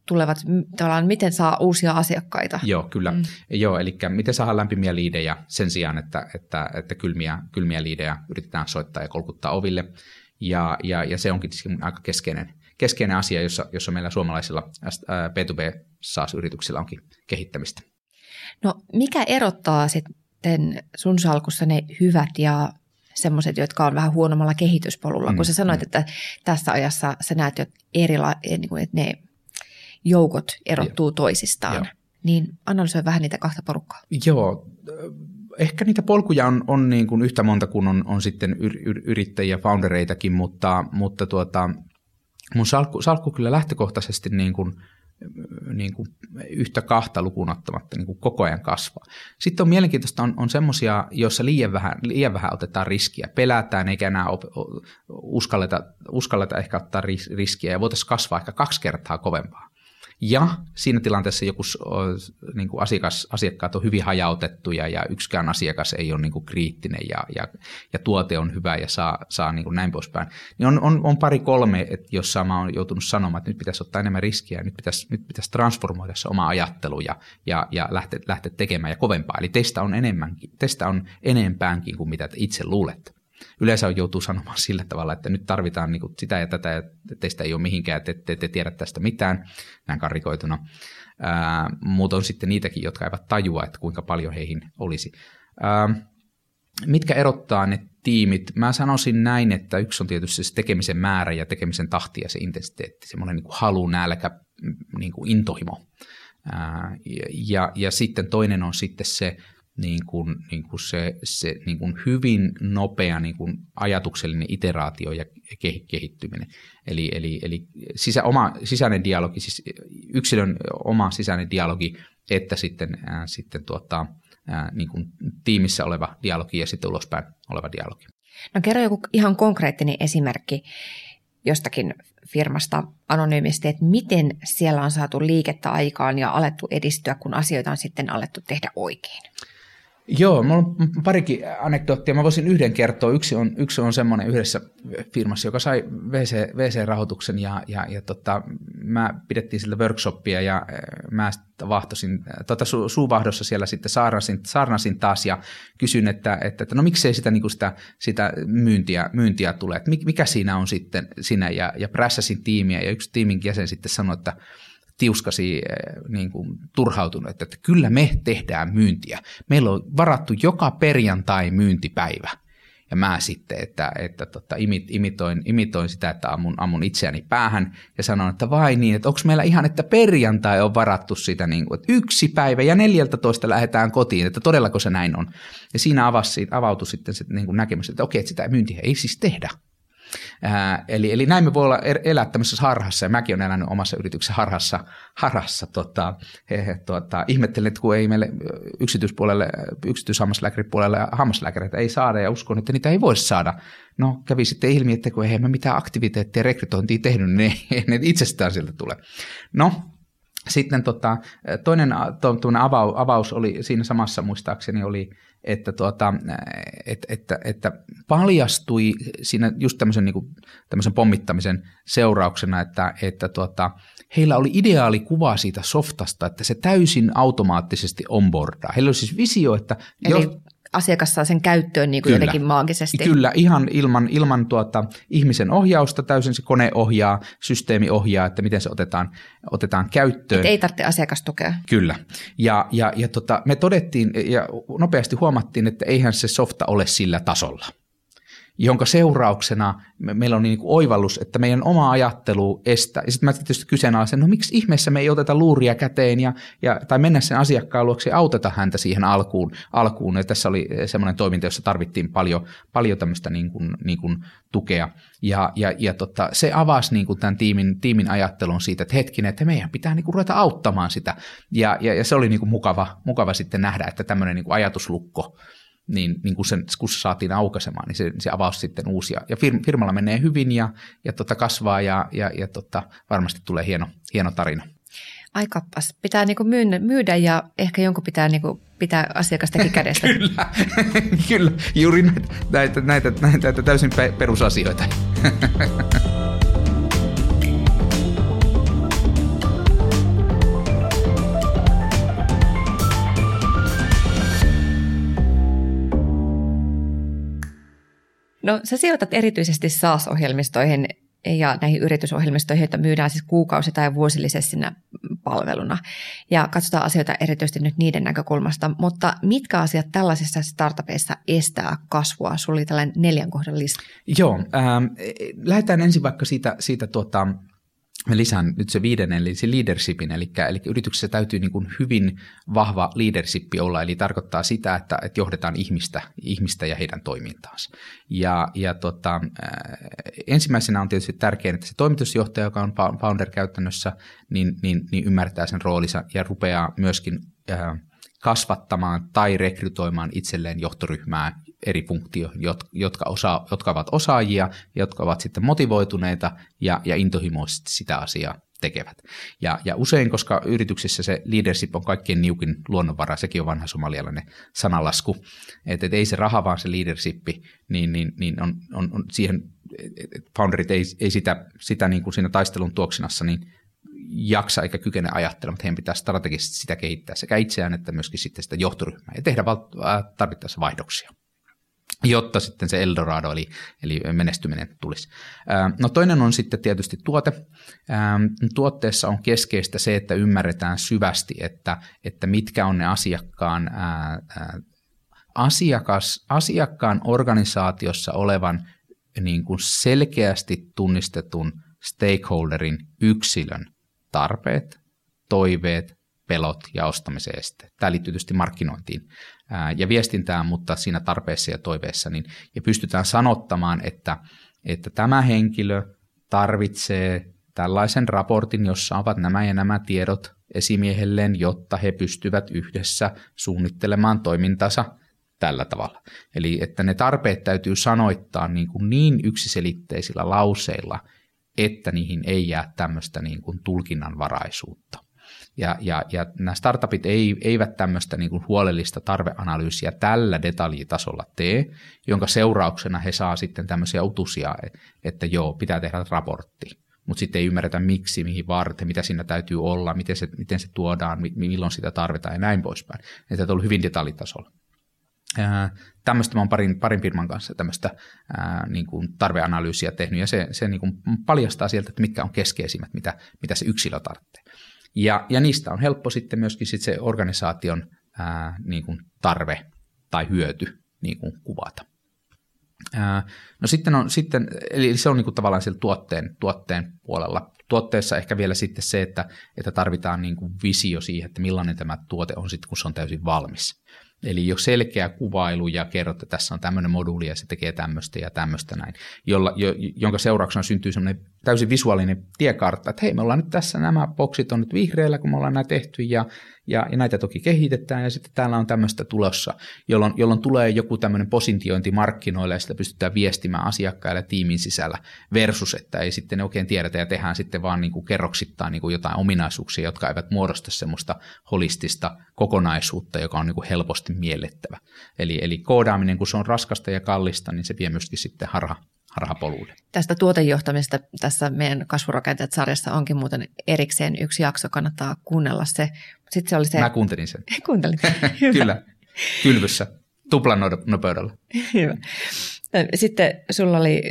tulevat, tavallaan miten saa uusia asiakkaita. Joo, kyllä. Mm. Joo, eli miten saadaan lämpimiä liidejä sen sijaan, että, että, että kylmiä, kylmiä liidejä yritetään soittaa ja kolkuttaa oville. Ja, ja, ja se onkin aika keskeinen, keskeinen asia, jossa, jossa meillä suomalaisilla B2B SaaS-yrityksillä onkin kehittämistä. No mikä erottaa sitten sun salkussa ne hyvät ja semmoiset, jotka on vähän huonommalla kehityspolulla? Mm, kun sä sanoit, mm. että tässä ajassa sä näet jo erila- niin kuin, että ne joukot erottuu Joo. toisistaan. Joo. Niin analysoi vähän niitä kahta porukkaa. Joo, ehkä niitä polkuja on, on niin kuin yhtä monta kuin on, on sitten yr, yr, yrittäjiä, foundereitakin, mutta, mutta tuota, mun salkku, salkku kyllä lähtökohtaisesti niin kuin, niin kuin yhtä kahta lukuun ottamatta niin kuin koko ajan kasvaa. Sitten on mielenkiintoista, on, on semmoisia, joissa liian vähän, liian vähän otetaan riskiä, pelätään eikä enää op, uskalleta, uskalleta ehkä ottaa riskiä ja voitaisiin kasvaa ehkä kaksi kertaa kovempaa. Ja siinä tilanteessa joku niin kuin asiakas, asiakkaat on hyvin hajautettuja ja yksikään asiakas ei ole niin kuin kriittinen ja, ja, ja tuote on hyvä ja saa, saa niin kuin näin poispäin. Niin on, on, on pari kolme, jossa mä oon joutunut sanomaan, että nyt pitäisi ottaa enemmän riskiä ja nyt pitäisi, nyt pitäisi transformoida se oma ajattelu ja, ja, ja lähteä, lähteä tekemään ja kovempaa. Eli teistä on, enemmänkin, teistä on enempäänkin kuin mitä itse luulette yleensä joutuu sanomaan sillä tavalla, että nyt tarvitaan niin kuin sitä ja tätä, ja teistä ei ole mihinkään, että te ette tiedä tästä mitään, näin karikoituna. mutta on sitten niitäkin, jotka eivät tajua, että kuinka paljon heihin olisi. Ää, mitkä erottaa ne tiimit? Mä sanoisin näin, että yksi on tietysti se tekemisen määrä ja tekemisen tahti ja se intensiteetti, semmoinen niin kuin halu, nälkä, niin kuin intohimo. Ää, ja, ja sitten toinen on sitten se niin kuin, niin kuin se, se niin kuin hyvin nopea niin kuin ajatuksellinen iteraatio ja kehittyminen. Eli, eli, eli sisä, oma sisäinen dialogi, siis yksilön oma sisäinen dialogi, että sitten, ää, sitten tuota, ää, niin kuin tiimissä oleva dialogi ja sitten ulospäin oleva dialogi. No kerro joku ihan konkreettinen esimerkki jostakin firmasta anonyymisti, että miten siellä on saatu liikettä aikaan ja alettu edistyä, kun asioita on sitten alettu tehdä oikein? Joo, mulla on parikin anekdoottia. Mä voisin yhden kertoa. Yksi on, yksi on semmoinen yhdessä firmassa, joka sai VC, VC-rahoituksen ja, ja, ja tota, mä pidettiin sillä workshoppia ja äh, mä vahtosin, äh, tota, su, suuvahdossa siellä sitten saarnasin, saarnasin taas ja kysyn, että, että, että no miksei sitä, niin sitä, sitä myyntiä, myyntiä tule, että mikä siinä on sitten sinä ja, ja prässäsin tiimiä ja yksi tiimin jäsen sitten sanoi, että tiuskasi eh, niin kuin, turhautunut, että, kyllä me tehdään myyntiä. Meillä on varattu joka perjantai myyntipäivä. Ja mä sitten, että, että tota, imitoin, imitoin sitä, että ammun, ammun itseäni päähän ja sanon, että vai niin, että onko meillä ihan, että perjantai on varattu sitä, niin kuin, että yksi päivä ja 14 lähdetään kotiin, että todellako se näin on. Ja siinä avasi, avautui sitten se niin kuin näkemys, että okei, että sitä myyntiä ei siis tehdä. Ää, eli, eli näin me voi olla er, elää tämmöisessä harhassa, ja mäkin olen elänyt omassa yrityksessä harhassa, harhassa tota, he, he, tota, ihmettelen, että kun ei meille yksityispuolelle, yksityishammaslääkäripuolelle hammaslääkäreitä ei saada, ja uskon, että niitä ei voisi saada. No kävi sitten ilmi, että kun ei me mitään aktiviteettia rekrytointia tehnyt, niin ei ne itsestään sieltä tule. No, sitten tota, toinen to, avaus oli siinä samassa muistaakseni oli että, tuota, että, että, että paljastui siinä just tämmöisen, niin kuin, tämmöisen pommittamisen seurauksena, että, että tuota, heillä oli ideaali kuva siitä softasta, että se täysin automaattisesti onboardaa. Heillä oli siis visio, että... Eli jos, asiakas saa sen käyttöön niin kuin kyllä, jotenkin maagisesti. Kyllä, ihan ilman, ilman tuota, ihmisen ohjausta, täysin se kone ohjaa, systeemi ohjaa, että miten se otetaan, otetaan käyttöön. Et ei tarvitse asiakastukea. Kyllä, ja, ja, ja tota, me todettiin ja nopeasti huomattiin, että eihän se softa ole sillä tasolla. Jonka seurauksena me, meillä on niin kuin oivallus, että meidän oma ajattelu estää. Ja sitten mä tietysti kyseenalaisen, no miksi ihmeessä me ei oteta luuria käteen ja, ja, tai mennä sen asiakkaan luokse ja auteta häntä siihen alkuun. alkuun. Ja tässä oli semmoinen toiminta, jossa tarvittiin paljon, paljon tämmöistä niin kuin, niin kuin tukea. Ja, ja, ja tota, se avasi niin kuin tämän tiimin, tiimin ajattelun siitä, että hetkinen, että meidän pitää niin kuin ruveta auttamaan sitä. Ja, ja, ja se oli niin kuin mukava, mukava sitten nähdä, että tämmöinen niin kuin ajatuslukko niin, niin kun, sen, kun se saatiin aukaisemaan, niin se, se avasi sitten uusia. Ja fir, firmalla menee hyvin ja, ja tota kasvaa ja, ja, ja tota, varmasti tulee hieno, hieno tarina. Ai kappas, pitää niinku myydä, myydä ja ehkä jonkun pitää niinku pitää asiakastakin kädestä. kyllä, kyllä, juuri näitä, näitä, näitä, näitä täysin perusasioita. No sä sijoitat erityisesti SaaS-ohjelmistoihin ja näihin yritysohjelmistoihin, joita myydään siis kuukausi- tai vuosillisena palveluna. Ja katsotaan asioita erityisesti nyt niiden näkökulmasta. Mutta mitkä asiat tällaisissa startupeissa estää kasvua? Sulla oli tällainen neljän kohdan lista. Joo, ähm, lähdetään ensin vaikka siitä, siitä tuota, mä lisään nyt se viidennen, eli se leadershipin, eli, eli yrityksessä täytyy niin kuin hyvin vahva leadership olla, eli tarkoittaa sitä, että, että johdetaan ihmistä, ihmistä ja heidän toimintaansa. Ja, ja tota, äh, ensimmäisenä on tietysti tärkeää, että se toimitusjohtaja, joka on founder käytännössä, niin, niin, niin ymmärtää sen roolinsa ja rupeaa myöskin äh, kasvattamaan tai rekrytoimaan itselleen johtoryhmää eri funktioihin, jotka, osa, jotka ovat osaajia, jotka ovat sitten motivoituneita ja, ja intohimoisesti sitä asiaa tekevät. Ja, ja usein, koska yrityksissä se leadership on kaikkien niukin luonnonvara, sekin on vanha somalialainen sanalasku, että et ei se raha, vaan se leadership, niin, niin, niin on, on, on siihen, founderit ei, ei sitä, sitä niin kuin siinä taistelun tuoksinassa niin jaksa eikä kykene ajattelemaan, että heidän pitää strategisesti sitä kehittää sekä itseään että myöskin sitten sitä johtoryhmää ja tehdä tarvittaessa vaihdoksia jotta sitten se Eldorado eli, eli menestyminen tulisi. No toinen on sitten tietysti tuote. Tuotteessa on keskeistä se, että ymmärretään syvästi, että, että mitkä on ne asiakkaan, asiakas, asiakkaan organisaatiossa olevan niin kuin selkeästi tunnistetun stakeholderin yksilön tarpeet, toiveet, pelot ja ostamisen esteet. Tämä liittyy tietysti markkinointiin ja viestintään, mutta siinä tarpeessa ja toiveessa, niin, ja pystytään sanottamaan, että, että tämä henkilö tarvitsee tällaisen raportin, jossa ovat nämä ja nämä tiedot esimiehelleen, jotta he pystyvät yhdessä suunnittelemaan toimintansa tällä tavalla. Eli että ne tarpeet täytyy sanoittaa niin, kuin niin yksiselitteisillä lauseilla, että niihin ei jää tämmöistä niin kuin tulkinnanvaraisuutta. Ja, ja, ja nämä startupit ei, eivät tämmöistä niin kuin huolellista tarveanalyysiä tällä detaljitasolla tee, jonka seurauksena he saa sitten tämmöisiä utusia, että joo, pitää tehdä raportti, mutta sitten ei ymmärretä miksi, mihin varten, mitä siinä täytyy olla, miten se, miten se tuodaan, milloin sitä tarvitaan ja näin poispäin. Että on hyvin detaljitasolla. tämmöistä mä oon parin, parin firman kanssa tämmöistä ää, niin kuin tarveanalyysiä tehnyt, ja se, se niin kuin paljastaa sieltä, että mitkä on keskeisimmät, mitä, mitä se yksilö tarvitsee. Ja, ja niistä on helppo sitten myöskin sit se organisaation ää, niin kuin tarve tai hyöty niin kuin kuvata. Ää, no sitten on, sitten, eli se on niin kuin tavallaan siellä tuotteen, tuotteen puolella. Tuotteessa ehkä vielä sitten se, että, että tarvitaan niin kuin visio siihen, että millainen tämä tuote on sitten, kun se on täysin valmis. Eli jo selkeä kuvailu ja kerrot, että tässä on tämmöinen moduuli ja se tekee tämmöistä ja tämmöistä näin, jolla, jo, jonka seurauksena syntyy semmoinen täysin visuaalinen tiekartta, että hei me ollaan nyt tässä, nämä boksit on nyt vihreällä, kun me ollaan nämä tehty ja ja, ja näitä toki kehitetään, ja sitten täällä on tämmöistä tulossa, jolloin, jolloin tulee joku tämmöinen posintiointi markkinoille, ja sitä pystytään viestimään asiakkaille tiimin sisällä, versus, että ei sitten oikein tiedetä, ja tehdään sitten vaan niin kuin kerroksittain niin kuin jotain ominaisuuksia, jotka eivät muodosta semmoista holistista kokonaisuutta, joka on niin kuin helposti miellettävä. Eli, eli koodaaminen, kun se on raskasta ja kallista, niin se vie myöskin sitten harha, harhapoluille. Tästä tuotejohtamista tässä meidän kasvurakenteet-sarjassa onkin muuten erikseen yksi jakso, kannattaa kuunnella se. Sitten se oli se... Mä kuuntelin sen. Kuuntelin. Kyllä, kylvyssä, tuplan nopeudella. Hyvä. Sitten sulla oli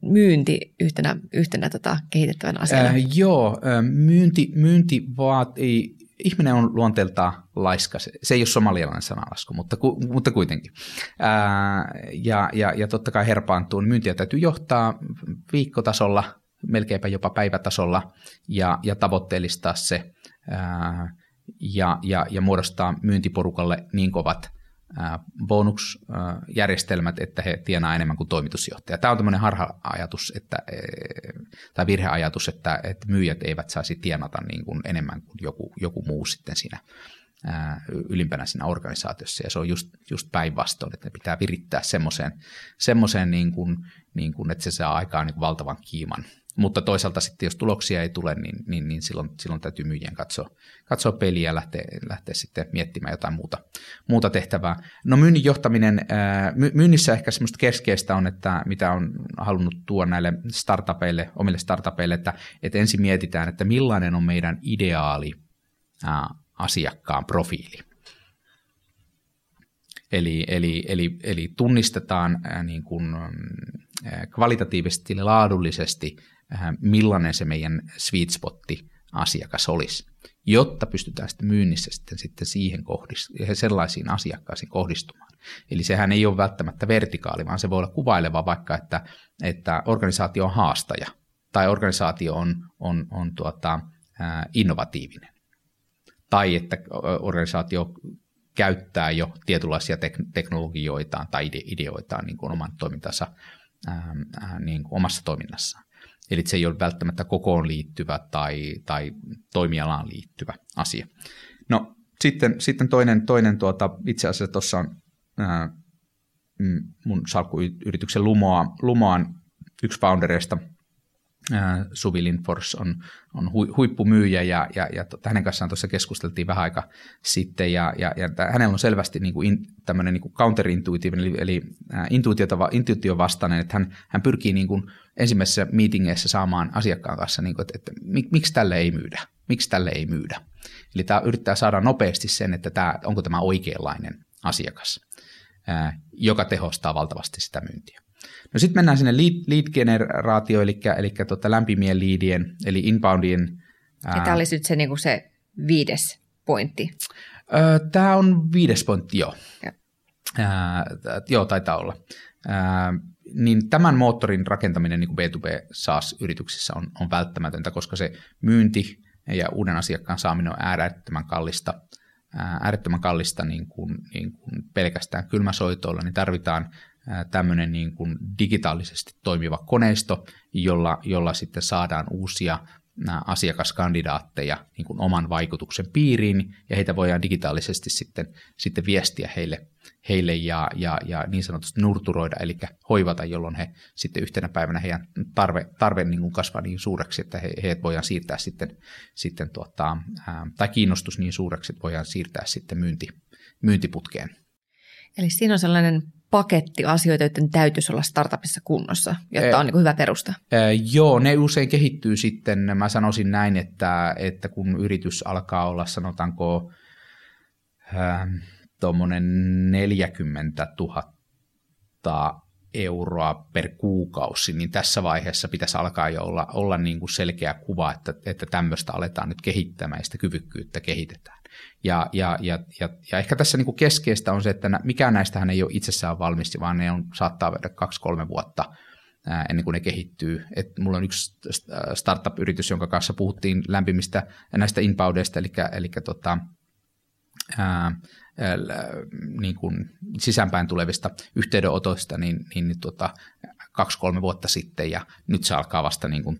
myynti yhtenä, yhtenä tota, kehitettävän asiana. Äh, joo, myynti, myynti vaatii ihminen on luonteeltaan laiska. Se, ei ole somalialainen sanalasku, mutta, ku, mutta kuitenkin. Ää, ja, ja, ja totta kai herpaantuu. Myyntiä täytyy johtaa viikkotasolla, melkeinpä jopa päivätasolla, ja, ja tavoitteellistaa se ää, ja, ja, ja muodostaa myyntiporukalle niin kovat bonusjärjestelmät, että he tienaa enemmän kuin toimitusjohtaja. Tämä on tämmöinen harha-ajatus että, e, tai virheajatus, että, että myyjät eivät saisi tienata niin kuin enemmän kuin joku, joku muu sitten siinä ylimpänä siinä organisaatiossa, ja se on just, just päinvastoin, että pitää virittää semmoiseen, semmoiseen niin kuin, niin kuin, että se saa aikaan niin valtavan kiiman mutta toisaalta sitten, jos tuloksia ei tule, niin, niin, niin silloin, silloin täytyy myyjien katsoa, katsoa peliä ja lähteä, lähteä sitten miettimään jotain muuta, muuta tehtävää. No myynnin johtaminen, myynnissä ehkä semmoista keskeistä on, että mitä on halunnut tuoda näille startupeille, omille startupeille, että, että ensin mietitään, että millainen on meidän ideaali asiakkaan profiili. Eli, eli, eli, eli tunnistetaan niin kuin, kvalitatiivisesti laadullisesti millainen se meidän sweet spotti asiakas olisi, jotta pystytään sitten myynnissä sitten, sitten siihen kohdist- sellaisiin asiakkaisiin kohdistumaan. Eli sehän ei ole välttämättä vertikaali, vaan se voi olla kuvaileva vaikka, että, että organisaatio on haastaja tai organisaatio on, on, on tuota, ää, innovatiivinen. Tai että organisaatio käyttää jo tietynlaisia tek- teknologioitaan tai ideoitaan niin kuin oman toimintansa ää, ää, niin kuin omassa toiminnassaan. Eli se ei ole välttämättä kokoon liittyvä tai, tai toimialaan liittyvä asia. No sitten, sitten toinen, toinen tuota, itse asiassa tuossa on ää, mm, mun salkkuyrityksen Lumoa, Lumoan yksi foundereista – Suvi Lindfors on, on huippumyyjä ja, ja, ja hänen kanssaan tuossa keskusteltiin vähän aika sitten ja, ja, ja hänellä on selvästi niin kuin in, tämmöinen niin kuin counterintuitiivinen eli, eli intuitio vastainen, että hän, hän pyrkii niin kuin ensimmäisessä meetingeissä saamaan asiakkaan kanssa, niin kuin, että, että mik, miksi tälle ei myydä, miksi tälle ei myydä. Eli tämä yrittää saada nopeasti sen, että tämä, onko tämä oikeanlainen asiakas, joka tehostaa valtavasti sitä myyntiä. No sitten mennään sinne lead, lead-generaatio, eli, eli tota lämpimien liidien, eli inboundien. Ja tämä olisi nyt se, niin se viides pointti. Tämä on viides pointti, joo. Ja. Ää, joo, taitaa olla. Ää, niin tämän moottorin rakentaminen niin kuin B2B SaaS-yrityksissä on, on välttämätöntä, koska se myynti ja uuden asiakkaan saaminen on äärettömän kallista, äärettömän kallista niin kuin, niin kuin pelkästään kylmäsoitoilla, niin tarvitaan tämmöinen niin kuin digitaalisesti toimiva koneisto, jolla, jolla sitten saadaan uusia asiakaskandidaatteja niin kuin oman vaikutuksen piiriin, ja heitä voidaan digitaalisesti sitten, sitten viestiä heille, heille ja, ja, ja niin sanotusti nurturoida, eli hoivata, jolloin he sitten yhtenä päivänä heidän tarve, tarve niin kuin kasvaa niin suureksi, että he, heidät voidaan siirtää sitten, sitten tuota, ää, tai kiinnostus niin suureksi, että voidaan siirtää sitten myynti, myyntiputkeen. Eli siinä on sellainen paketti asioita, joiden täytyisi olla startupissa kunnossa, jotta on niin hyvä perusta? joo, ne usein kehittyy sitten, mä sanoisin näin, että, että kun yritys alkaa olla sanotaanko tuommoinen 40 000 euroa per kuukausi, niin tässä vaiheessa pitäisi alkaa jo olla, olla niin kuin selkeä kuva, että, että tämmöistä aletaan nyt kehittämään ja sitä kyvykkyyttä kehitetään. Ja, ja, ja, ja, ja ehkä tässä niin kuin keskeistä on se, että mikään näistähän ei ole itsessään valmis, vaan ne on, saattaa vedä kaksi-kolme vuotta ennen kuin ne kehittyy. Et mulla on yksi startup-yritys, jonka kanssa puhuttiin lämpimistä näistä inboudeista, eli, eli tota, ää, niin kuin sisäänpäin tulevista yhteydenotoista, niin, niin, niin tota, kaksi-kolme vuotta sitten, ja nyt se alkaa vasta niin kuin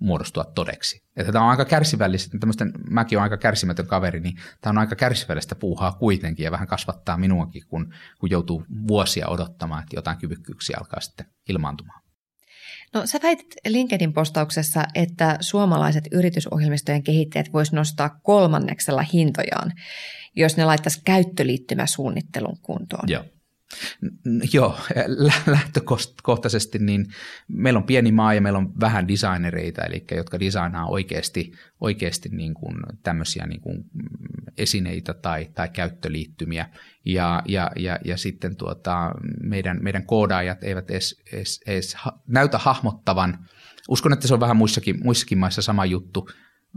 muodostua todeksi. Että tämä on aika kärsivällistä, tämmöisten, mäkin olen aika kärsimätön kaveri, niin tämä on aika kärsivällistä puuhaa kuitenkin ja vähän kasvattaa minuakin, kun, kun joutuu vuosia odottamaan, että jotain kyvykkyyksiä alkaa sitten ilmaantumaan. No sä väitit LinkedIn postauksessa, että suomalaiset yritysohjelmistojen kehittäjät vois nostaa kolmanneksella hintojaan, jos ne laittaisi käyttöliittymäsuunnittelun kuntoon. Joo. Joo, lähtökohtaisesti niin meillä on pieni maa ja meillä on vähän designereita, eli jotka designaa oikeasti, oikeasti niin kuin tämmöisiä niin kuin esineitä tai, tai käyttöliittymiä. Ja, ja, ja, ja sitten tuota, meidän, meidän koodaajat eivät edes, edes, edes näytä hahmottavan. Uskon, että se on vähän muissakin, muissakin maissa sama juttu,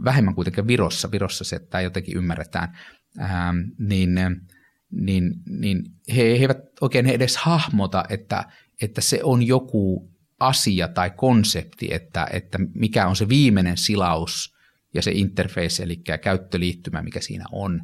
vähemmän kuitenkin Virossa, Virossa se, että jotenkin ymmärretään, ää, niin, niin, niin he, he eivät oikein edes hahmota, että, että se on joku asia tai konsepti, että, että mikä on se viimeinen silaus ja se interface, eli käyttöliittymä, mikä siinä on.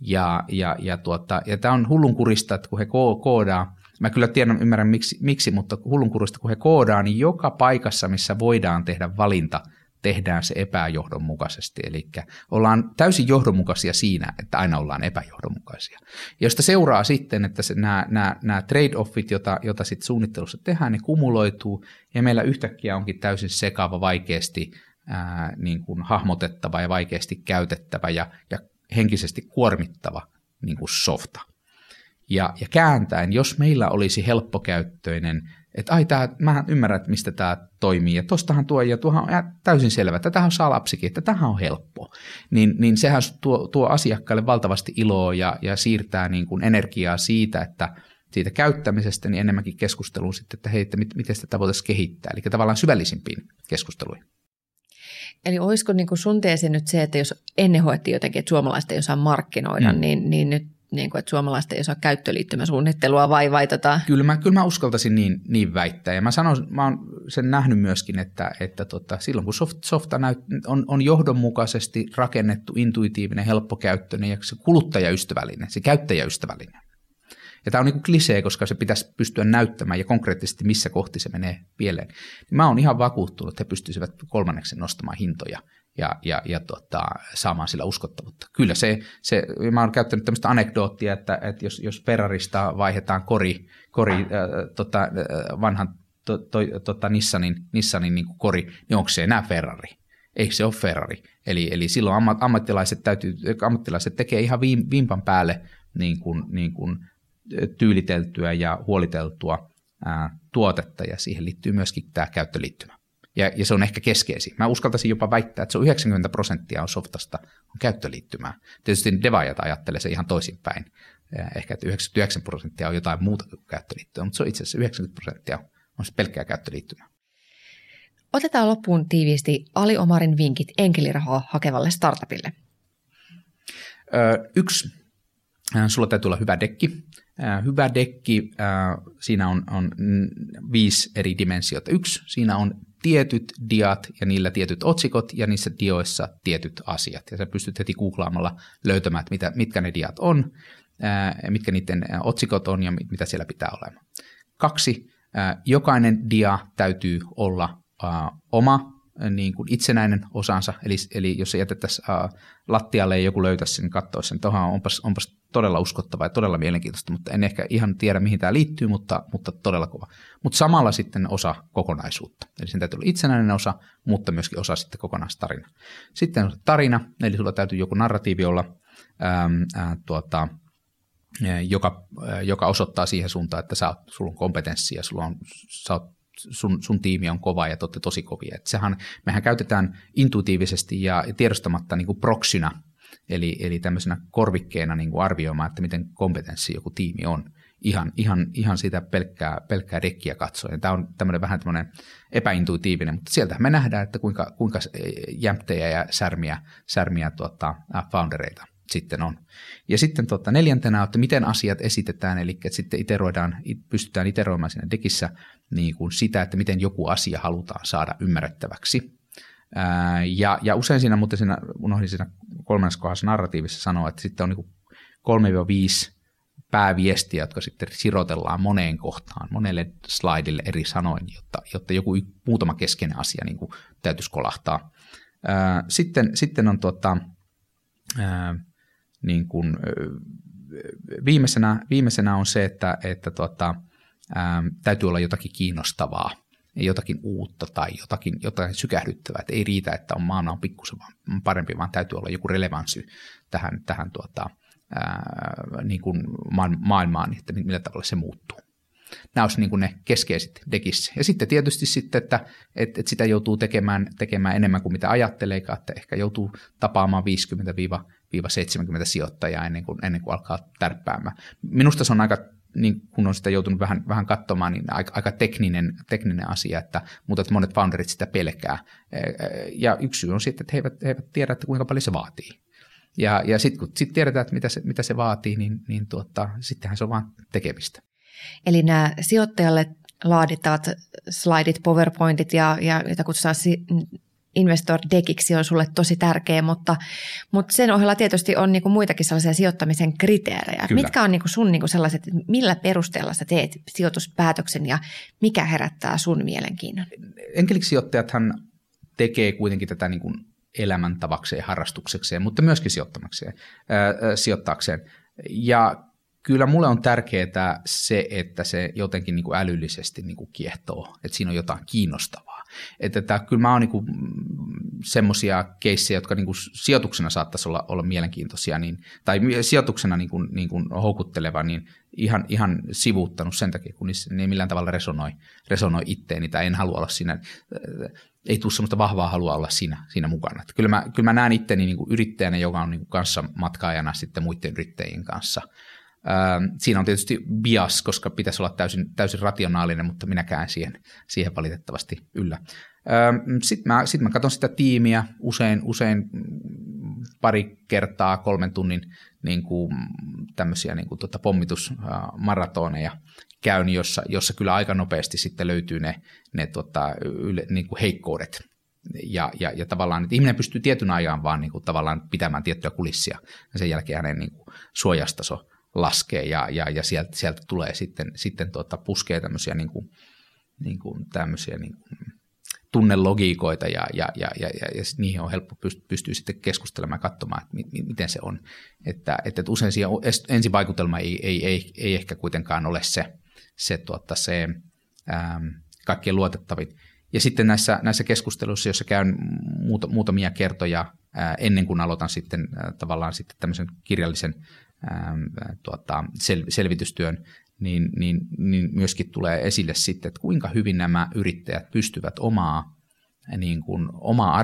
Ja, ja, ja, tuota, ja tämä on hullunkurista, että kun he koodaa, mä kyllä tiedän, ymmärrän miksi, miksi mutta hullunkurista, kun he koodaa, niin joka paikassa, missä voidaan tehdä valinta, tehdään se epäjohdonmukaisesti. Eli ollaan täysin johdonmukaisia siinä, että aina ollaan epäjohdonmukaisia. Josta seuraa sitten, että se, nämä, nämä, nämä trade-offit, joita, joita sitten suunnittelussa tehdään, ne kumuloituu, ja meillä yhtäkkiä onkin täysin sekaava, vaikeasti ää, niin kuin hahmotettava ja vaikeasti käytettävä ja, ja henkisesti kuormittava niin kuin softa. Ja, ja kääntäen, jos meillä olisi helppokäyttöinen, että ai, tää, mä ymmärrän, että mistä tämä toimii, ja tostahan tuo, ja tuohan on täysin selvä, että tähän saa lapsikin, että tähän on helppo, niin, niin sehän tuo, tuo asiakkaalle valtavasti iloa ja, ja siirtää niin kuin energiaa siitä, että siitä käyttämisestä, niin enemmänkin keskusteluun sitten, että hei, että miten tätä voitaisiin kehittää, eli tavallaan syvällisimpiin keskusteluihin. Eli olisiko niin kuin sun teesi nyt se, että jos ennen hoettiin jotenkin, että suomalaiset ei osaa markkinoida, mm. niin, niin nyt niin kuin, että suomalaiset ei osaa käyttöliittymäsuunnittelua vai, vai tota... Kyllä mä, kyllä mä uskaltaisin niin, niin väittää. Ja mä, sanon, mä oon sen nähnyt myöskin, että, että tota, silloin kun soft, softa näyt, on, on johdonmukaisesti rakennettu, intuitiivinen, helppokäyttöinen ja se kuluttajaystävällinen, se käyttäjäystävällinen, ja tämä on niin klisee, koska se pitäisi pystyä näyttämään ja konkreettisesti missä kohti se menee pieleen. Mä oon ihan vakuuttunut, että he pystyisivät kolmanneksi nostamaan hintoja ja, ja, ja tota, saamaan sillä uskottavuutta. Kyllä se, se mä oon käyttänyt tämmöistä anekdoottia, että, että jos, jos Ferrarista vaihdetaan kori, kori äh, tota, äh, vanhan to, to, tota Nissanin, Nissanin niin kori, niin onko se enää Ferrari? Eikö se ole Ferrari? Eli, eli silloin ammattilaiset, täytyy, ammattilaiset tekee ihan vimpan päälle niin kuin, niin kuin tyyliteltyä ja huoliteltua ää, tuotetta, ja siihen liittyy myöskin tämä käyttöliittymä. Ja, ja se on ehkä keskeisin. Mä uskaltaisin jopa väittää, että se on 90 prosenttia on softasta on käyttöliittymää. Tietysti devaajat ajattelee se ihan toisinpäin. Ehkä että 99 prosenttia on jotain muuta kuin käyttöliittymää, mutta se on itse asiassa 90 prosenttia on se pelkkää käyttöliittymää. Otetaan loppuun tiiviisti Ali Omarin vinkit enkelirahaa hakevalle startupille. Öö, yksi, sulla täytyy olla hyvä dekki. Hyvä dekki, siinä on, on viisi eri dimensiota. Yksi, siinä on tietyt diat ja niillä tietyt otsikot ja niissä dioissa tietyt asiat. Ja sä pystyt heti googlaamalla löytämään, mitä, mitkä ne diat on, mitkä niiden otsikot on ja mitä siellä pitää olemaan. Kaksi, jokainen dia täytyy olla oma niin kuin itsenäinen osansa, eli, eli jos se jätettäisiin lattialle ja joku löytäisi sen, katsoisi sen, että onpas, onpas todella uskottava ja todella mielenkiintoista, mutta en ehkä ihan tiedä, mihin tämä liittyy, mutta, mutta todella kova. Mutta samalla sitten osa kokonaisuutta. Eli sen täytyy olla itsenäinen osa, mutta myöskin osa sitten kokonaistarina. Sitten on tarina, eli sulla täytyy joku narratiivi olla, ää, ää, tuota, joka, joka osoittaa siihen suuntaan, että sä, sulla on kompetenssia, sulla on, sä oot sun, sun tiimi on kova ja te olette tosi kovia. Et sehän, mehän käytetään intuitiivisesti ja tiedostamatta niin kuin proxina Eli, eli tämmöisenä korvikkeena niin kuin arvioimaan, että miten kompetenssi joku tiimi on ihan, ihan, ihan sitä pelkkää, pelkkää dekkiä katsoen. Tämä on tämmöinen vähän tämmöinen epäintuitiivinen, mutta sieltä me nähdään, että kuinka, kuinka jämptejä ja särmiä, särmiä tuota, foundereita sitten on. Ja sitten tuota, neljäntenä, että miten asiat esitetään, eli että sitten iteroidaan, pystytään iteroimaan siinä dekissä niin kuin sitä, että miten joku asia halutaan saada ymmärrettäväksi. Ja, ja usein siinä, mutta siinä, unohdin siinä kolmannessa kohdassa narratiivissa sanoa, että sitten on niin 3-5 pääviestiä, jotka sitten sirotellaan moneen kohtaan, monelle slaidille eri sanoin, jotta, jotta joku muutama keskeinen asia niin kuin täytyisi kolahtaa. Sitten, sitten on tuota, niin kuin, viimeisenä, viimeisenä on se, että, että tuota, täytyy olla jotakin kiinnostavaa jotakin uutta tai jotakin, jotain sykähdyttävää. Että ei riitä, että on maana on pikkusen parempi, vaan täytyy olla joku relevanssi tähän, tähän tuota, ää, niin kuin maailmaan, että millä tavalla se muuttuu. Nämä olisivat niin kuin ne keskeiset dekissä. Ja sitten tietysti sitten, että, että, että sitä joutuu tekemään, tekemään enemmän kuin mitä ajattelee, että ehkä joutuu tapaamaan 50-70 sijoittajaa ennen kuin, ennen kuin alkaa tärppäämään. Minusta se on aika niin kun on sitä joutunut vähän, vähän katsomaan, niin aika, aika tekninen, tekninen asia, että, mutta että monet founderit sitä pelkää. Ja yksi syy on sitten, että he eivät, he eivät tiedä, että kuinka paljon se vaatii. Ja, ja sitten kun sit tiedetään, että mitä se, mitä se vaatii, niin, niin tuota, sittenhän se on vain tekemistä. Eli nämä sijoittajalle laadittavat slaidit, powerpointit ja, ja joita kutsutaan investor deckiksi on sulle tosi tärkeä, mutta, mutta sen ohella tietysti on niin kuin muitakin sellaisia sijoittamisen kriteerejä. Kyllä. Mitkä on niin kuin sun niin kuin sellaiset, millä perusteella sä teet sijoituspäätöksen ja mikä herättää sun mielenkiinnon? Enkeliksi-sijoittajathan tekee kuitenkin tätä niin kuin elämäntavakseen, harrastuksekseen, mutta myöskin sijoittamakseen, äh, sijoittaakseen. Ja kyllä mulle on tärkeää se, että se jotenkin niin kuin älyllisesti niin kuin kiehtoo, että siinä on jotain kiinnostavaa. Että, että kyllä mä oon niin semmoisia keissejä, jotka niin kuin sijoituksena saattaisi olla, olla mielenkiintoisia, niin, tai sijoituksena niin kuin, niin kuin houkutteleva, niin ihan, ihan sivuuttanut sen takia, kun ne ei millään tavalla resonoi, resonoi itteeni, tai en halua olla siinä, ei tule semmoista vahvaa halua olla siinä, siinä mukana. Että kyllä, mä, kyllä mä näen itteni niin kuin yrittäjänä, joka on niin kuin kanssa matkaajana sitten muiden yrittäjien kanssa – siinä on tietysti bias, koska pitäisi olla täysin, täysin rationaalinen, mutta minäkään siihen, siihen valitettavasti yllä. Ähm, Sitten mä, sit mä katson sitä tiimiä usein, usein pari kertaa kolmen tunnin niin kuin, tämmöisiä niin kuin, tota, pommitusmaratoneja käyn, jossa, jossa kyllä aika nopeasti sitten löytyy ne, ne tota, yle, niin kuin heikkoudet. Ja, ja, ja tavallaan, että ihminen pystyy tietyn ajan vaan niin kuin, tavallaan pitämään tiettyjä kulissia, ja sen jälkeen hänen niin kuin, suojastaso laskee ja, ja, ja sieltä, sieltä tulee sitten, sitten tuota, puskee tämmöisiä, niin kuin, niin kuin tämmöisiä niin kuin tunnelogiikoita ja, ja, ja, ja, ja, ja niihin on helppo pystyä, pystyä sitten keskustelemaan ja katsomaan, että mi, mi, miten se on. Että, että usein siihen ensivaikutelma ei, ei, ei, ei ehkä kuitenkaan ole se, se, tuota, se ähm, kaikkien luotettavin. Ja sitten näissä, näissä keskusteluissa, joissa käyn muuta, muutamia kertoja ennen kuin aloitan sitten tavallaan sitten tämmöisen kirjallisen tuota, sel, selvitystyön, niin, niin, niin myöskin tulee esille sitten, että kuinka hyvin nämä yrittäjät pystyvät omaa niin kuin, omaa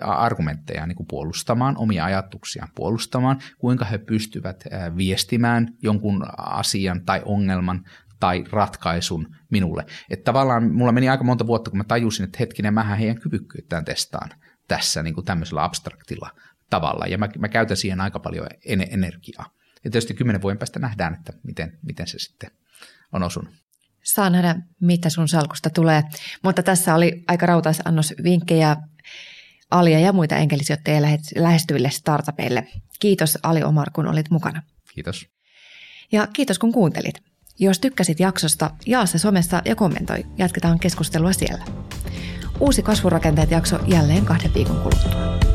argumentteja niin kuin puolustamaan, omia ajatuksiaan puolustamaan, kuinka he pystyvät viestimään jonkun asian tai ongelman tai ratkaisun minulle. Että tavallaan mulla meni aika monta vuotta, kun mä tajusin, että hetkinen, mähän heidän kyvykkyyttään testaan tässä niin kuin tämmöisellä abstraktilla tavalla, ja mä, mä käytän siihen aika paljon en, energiaa. Ja tietysti kymmenen vuoden päästä nähdään, että miten, miten se sitten on osunut. Saa nähdä, mitä sun salkusta tulee. Mutta tässä oli aika annos vinkkejä Alia ja muita enkelisijoittajia lähestyville startupeille. Kiitos Ali Omar, kun olit mukana. Kiitos. Ja kiitos, kun kuuntelit. Jos tykkäsit jaksosta, jaa se somessa ja kommentoi. Jatketaan keskustelua siellä. Uusi Kasvurakenteet jakso jälleen kahden viikon kuluttua.